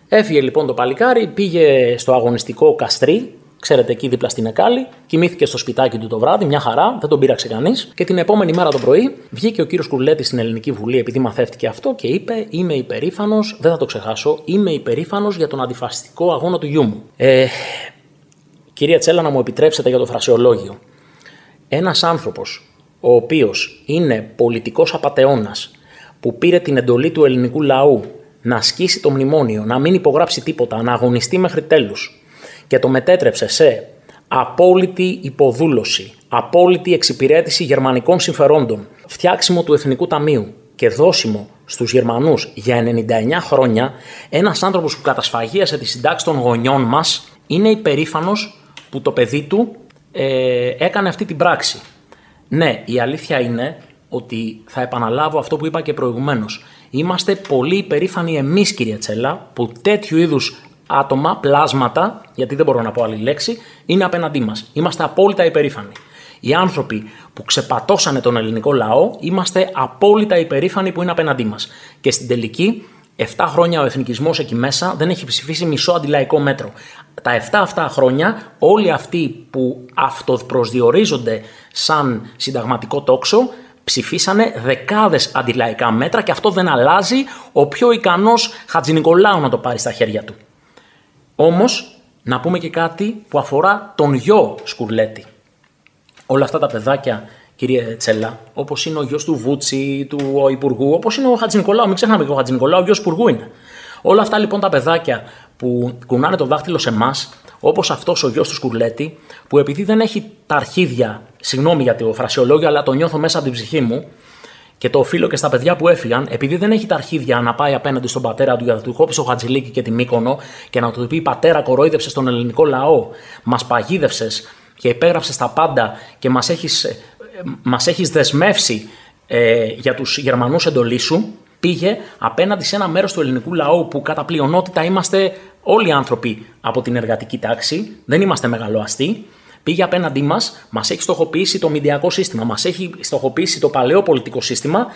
D: Έφυγε λοιπόν το παλικάρι, πήγε στο αγωνιστικό Καστρί, Ξέρετε, εκεί δίπλα στην Εκάλη, κοιμήθηκε στο σπιτάκι του το βράδυ, μια χαρά, δεν τον πείραξε κανείς. Και την επόμενη μέρα το πρωί βγήκε ο κύριος Κουρλέτη στην Ελληνική Βουλή, επειδή μαθεύτηκε αυτό και είπε: Είμαι υπερήφανος, δεν θα το ξεχάσω, είμαι υπερήφανος για τον αντιφασιστικό αγώνα του γιού μου. Ε, κυρία Τσέλα, να μου επιτρέψετε για το φρασιολόγιο. Ένας άνθρωπος, ο οποίος είναι πολιτικός απαταιώνας, που πήρε την εντολή του ελληνικού λαού να ασκήσει το μνημόνιο, να μην υπογράψει τίποτα, να αγωνιστεί μέχρι τέλους, και το μετέτρεψε σε απόλυτη υποδούλωση, απόλυτη εξυπηρέτηση γερμανικών συμφερόντων, φτιάξιμο του Εθνικού Ταμείου και δώσιμο στους Γερμανούς για 99 χρόνια, ένας άνθρωπος που κατασφαγίασε τη συντάξη των γονιών μας είναι υπερήφανος που το παιδί του ε, έκανε αυτή την πράξη. Ναι, η αλήθεια είναι ότι θα επαναλάβω αυτό που είπα και προηγουμένως. Είμαστε πολύ υπερήφανοι εμείς κύριε Τσέλα που τέτοιου είδους άτομα, πλάσματα, γιατί δεν μπορώ να πω άλλη λέξη, είναι απέναντί μας. Είμαστε απόλυτα υπερήφανοι. Οι άνθρωποι που ξεπατώσανε τον ελληνικό λαό, είμαστε απόλυτα υπερήφανοι που είναι απέναντί μας. Και στην τελική, 7 χρόνια ο εθνικισμός εκεί μέσα δεν έχει ψηφίσει μισό αντιλαϊκό μέτρο. Τα 7 αυτά χρόνια, όλοι αυτοί που αυτοπροσδιορίζονται σαν συνταγματικό τόξο, ψηφίσανε δεκάδες αντιλαϊκά μέτρα και αυτό δεν αλλάζει ο πιο ικανός Χατζηνικολάου να το πάρει στα χέρια του. Όμως, να πούμε και κάτι που αφορά τον γιο Σκουρλέτη. Όλα αυτά τα παιδάκια, κύριε Τσέλα, όπως είναι ο γιος του Βούτσι, του Υπουργού, όπως είναι ο Χατζηνικολάου, μην ξεχνάμε και ο Χατζηνικολάου, ο γιος Υπουργού είναι. Όλα αυτά λοιπόν τα παιδάκια που κουνάνε το δάχτυλο σε εμάς, όπως αυτός ο γιος του Σκουρλέτη, που επειδή δεν έχει τα αρχίδια, συγγνώμη για το φρασιολόγιο, αλλά το νιώθω μέσα από την ψυχή μου, Και το οφείλω και στα παιδιά που έφυγαν, επειδή δεν έχει τα αρχίδια να πάει απέναντι στον πατέρα του για να του κόψει ο Χατζηλίκη και τη Μύκονο και να του πει Πατέρα, κορόιδεψες τον ελληνικό λαό, μας παγίδευσε και υπέγραψες τα πάντα και μας έχεις μας έχεις δεσμεύσει ε, για τους Γερμανούς εντολής σου, πήγε απέναντι σε ένα μέρος του ελληνικού λαού που κατά πλειονότητα είμαστε όλοι άνθρωποι από την εργατική τάξη, δεν είμαστε μεγαλοαστοί, πήγε απέναντί μας, μας έχει στοχοποιήσει το μηντιακό σύστημα, μας έχει στοχοποιήσει το παλαιό πολιτικό σύστημα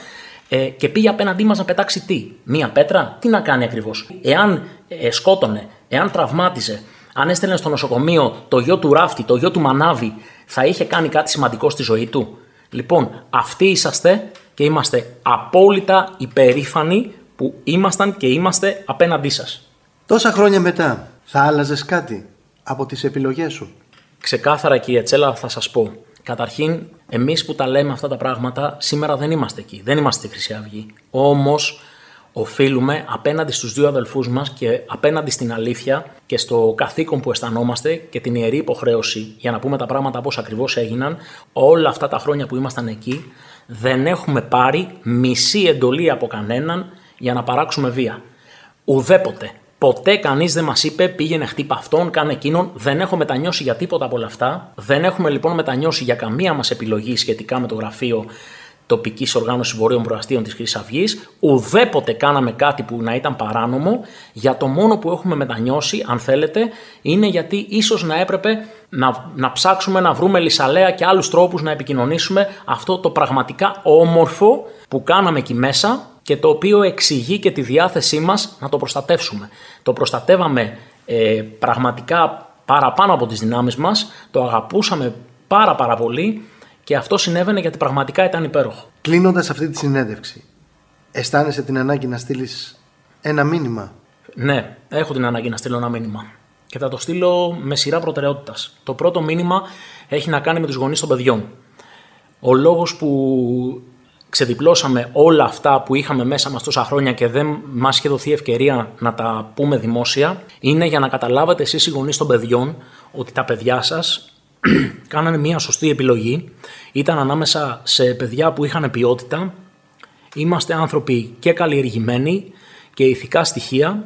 D: ε, και πήγε απέναντί μας να πετάξει τι, μία πέτρα, τι να κάνει ακριβώς; Εάν ε, σκότωνε, εάν τραυμάτιζε, αν έστελνε στο νοσοκομείο το γιο του Ράφτη, το γιο του Μανάβη, θα είχε κάνει κάτι σημαντικό στη ζωή του; Λοιπόν, αυτοί είσαστε και είμαστε απόλυτα υπερήφανοι που ήμασταν και είμαστε απέναντί σας.
C: Τόσα χρόνια μετά, θα άλλαζες κάτι από τις επιλογές σου;
D: Ξεκάθαρα κύριε Τσέλα θα σας πω. Καταρχήν, εμείς που τα λέμε αυτά τα πράγματα, σήμερα δεν είμαστε εκεί. Δεν είμαστε στη Χρυσή Αυγή. Όμως, οφείλουμε απέναντι στους δύο αδελφούς μας και απέναντι στην αλήθεια και στο καθήκον που αισθανόμαστε και την ιερή υποχρέωση για να πούμε τα πράγματα όπως ακριβώς έγιναν όλα αυτά τα χρόνια που ήμασταν εκεί δεν έχουμε πάρει μισή εντολή από κανέναν για να παράξουμε βία. Ουδέποτε. Ποτέ κανείς δεν μας είπε πήγαινε χτύπα αυτόν, κάνε εκείνον. Δεν έχω μετανιώσει για τίποτα από όλα αυτά. Δεν έχουμε λοιπόν μετανιώσει για καμία μας επιλογή σχετικά με το γραφείο τοπικής οργάνωσης Βορείων Προαστίων της Χρυσής Αυγής. Ουδέποτε κάναμε κάτι που να ήταν παράνομο. Για το μόνο που έχουμε μετανιώσει, αν θέλετε, είναι γιατί ίσως να έπρεπε να, να ψάξουμε να βρούμε λησαλέα και άλλους τρόπους να επικοινωνήσουμε αυτό το πραγματικά όμορφο που κάναμε εκεί μέσα και το οποίο εξηγεί και τη διάθεσή μας να το προστατεύσουμε. Το προστατεύαμε ε, πραγματικά παραπάνω από τις δυνάμεις μας, το αγαπούσαμε πάρα πάρα πολύ και αυτό συνέβαινε γιατί πραγματικά ήταν υπέροχο.
C: Κλείνοντας αυτή τη συνέντευξη, αισθάνεσαι την ανάγκη να στείλεις ένα μήνυμα;
D: Ναι, έχω την ανάγκη να στείλω ένα μήνυμα. Και θα το στείλω με σειρά προτεραιότητας. Το πρώτο μήνυμα έχει να κάνει με τους γονείς των παιδιών. Ο λόγος που ξεδιπλώσαμε όλα αυτά που είχαμε μέσα μας τόσα χρόνια και δεν μας είχε δοθεί ευκαιρία να τα πούμε δημόσια είναι για να καταλάβετε εσείς οι γονείς των παιδιών ότι τα παιδιά σας κάνανε μια σωστή επιλογή. Ήταν ανάμεσα σε παιδιά που είχαν ποιότητα. Είμαστε άνθρωποι και καλλιεργημένοι και ηθικά στοιχεία.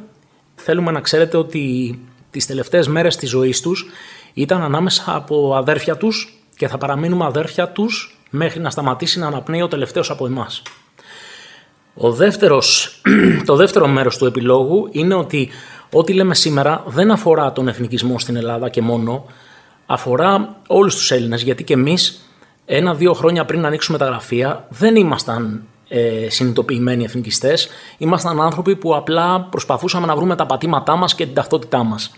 D: Θέλουμε να ξέρετε ότι τις τελευταίες μέρες της ζωής τους ήταν ανάμεσα από αδέρφια τους και θα παραμείνουμε αδέρφια τους μέχρι να σταματήσει να αναπνέει ο τελευταίος από εμάς. Ο δεύτερος, το δεύτερο μέρος του επιλόγου είναι ότι ό,τι λέμε σήμερα δεν αφορά τον εθνικισμό στην Ελλάδα και μόνο, αφορά όλους τους Έλληνες, γιατί και εμείς ένα-δύο χρόνια πριν ανοίξουμε τα γραφεία δεν ήμασταν ε, συνειδητοποιημένοι εθνικιστές, ήμασταν άνθρωποι που απλά προσπαθούσαμε να βρούμε τα πατήματά μας και την ταυτότητά μας.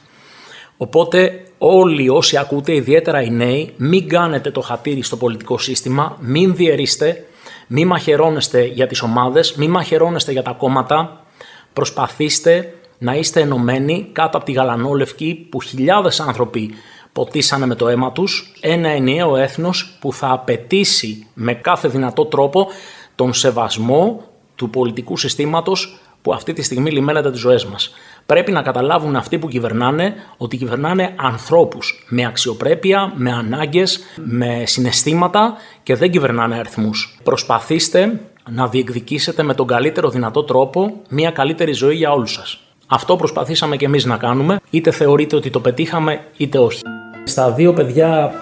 D: Οπότε όλοι όσοι ακούτε, ιδιαίτερα οι νέοι, μην κάνετε το χατήρι στο πολιτικό σύστημα, μην διαιρίστε, μην μαχαιρώνεστε για τις ομάδες, μην μαχαιρώνεστε για τα κόμματα, προσπαθήστε να είστε ενωμένοι κάτω από τη γαλανόλευκη που χιλιάδες άνθρωποι ποτίσανε με το αίμα τους ένα ενιαίο έθνος που θα απαιτήσει με κάθε δυνατό τρόπο τον σεβασμό του πολιτικού συστήματος που αυτή τη στιγμή λιμένεται τις ζωές μας. Πρέπει να καταλάβουν αυτοί που κυβερνάνε ότι κυβερνάνε ανθρώπους με αξιοπρέπεια, με ανάγκες, με συναισθήματα και δεν κυβερνάνε αριθμούς. Προσπαθήστε να διεκδικήσετε με τον καλύτερο δυνατό τρόπο μια καλύτερη ζωή για όλους σας. Αυτό προσπαθήσαμε και εμείς να κάνουμε, είτε θεωρείτε ότι το πετύχαμε είτε όχι. Στα δύο παιδιά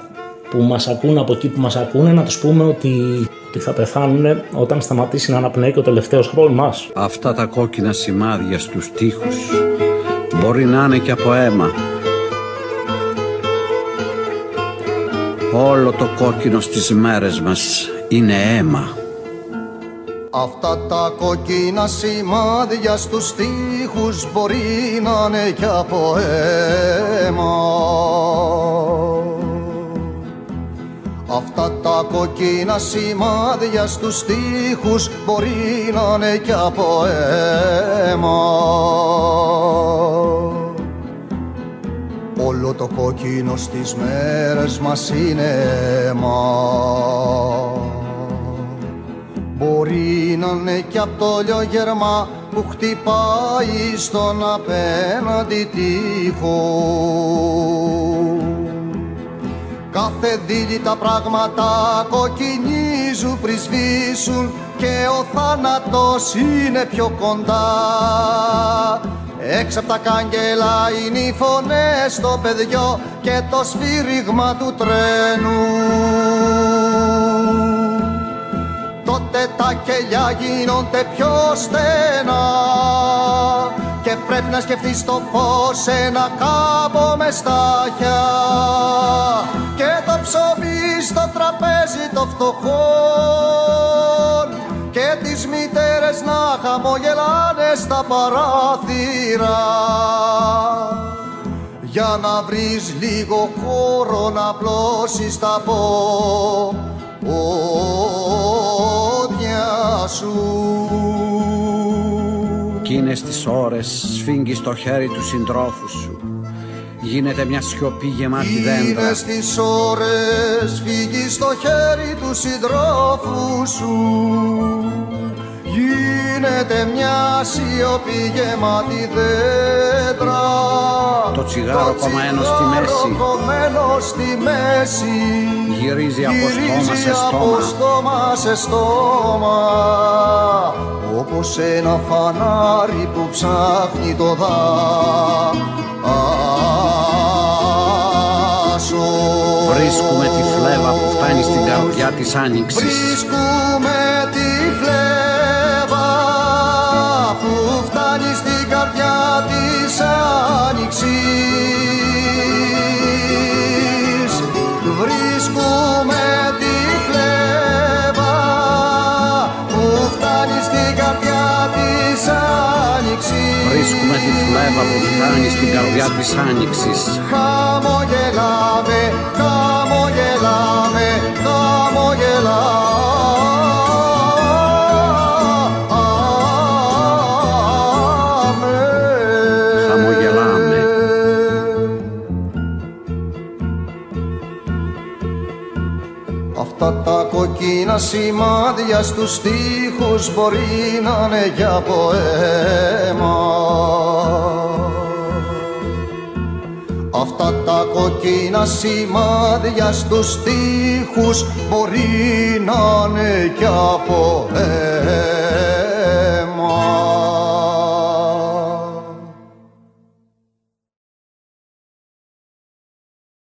D: που μας ακούν από εκεί που μας ακούνε να τους πούμε ότι, ότι θα πεθάνουν όταν σταματήσει να αναπνέει και ο τελευταίος από εμάς.
A: Αυτά τα κόκκινα σημάδια στους τοίχους μπορεί να είναι και από αίμα. Όλο το κόκκινο στις μέρες μας είναι αίμα.
B: Αυτά τα κόκκινα σημάδια στους τοίχους μπορεί να είναι κι από αίμα. Αυτά τα κόκκινα σημάδια στους τοίχους μπορεί να είναι κι από αίμα. Όλο το κόκκινο στις μέρες μας είναι αίμα. Μπορεί να είναι κι απ' το λιογερμά που χτυπάει στον απέναντι τείχο. Κάθε δίλη τα πράγματα κοκκινίζουν ρυθμίζουν πρισβήσουν και ο θάνατος είναι πιο κοντά. Έξω από τα κάγκελα είναι οι φωνές στο παιδιό και το σφύριγμα του τρένου. Τότε τα κελιά γίνονται πιο στενά και πρέπει να σκεφτείς το φως ένα κάμπο μες στάχια και το ψωμί στο τραπέζι το φτωχό και τις μητέρες να χαμογελάνε στα παράθυρα για να βρεις λίγο χώρο να πλώσεις τα πόδια σου.
A: Κίνες τις ώρες σφίγγεις το χέρι του συντρόφου σου Γίνεται μια σιωπή γεμάτη δέντρα.
B: Είναι στις ώρες φύγει στο χέρι του συντρόφου σου. Γίνεται μια σιωπή γεμάτη δέντρα.
A: Το τσιγάρο κομμένο στη μέση.
B: κομμένο στη μέση.
A: Γυρίζει από στόμα σε
B: από
A: στόμα.
B: στόμα σε στόμα. Όπως ένα φανάρι που ψάχνει το δάσο
A: Βρίσκουμε τη φλέβα που φτάνει στην καρδιά της άνοιξης.
B: Βρίσκουμε τη φλέβα που φτάνει στην καρδιά της άνοιξης. Βρίσκουμε τη φλέβα που φτάνει στην καρδιά της άνοιξης.
A: Βρίσκουμε τη φλέβα που φτάνει στην καρδιά της άνοιξης.
B: Χαμογελάμε,
A: χαμογελάμε,
B: Αυτά τα κοκκίνα σημάδια στους στίχους μπορεί να είναι για ποέμα. Αυτά τα κοκκίνα σημάδια στους στίχους μπορεί να είναι για ποέμα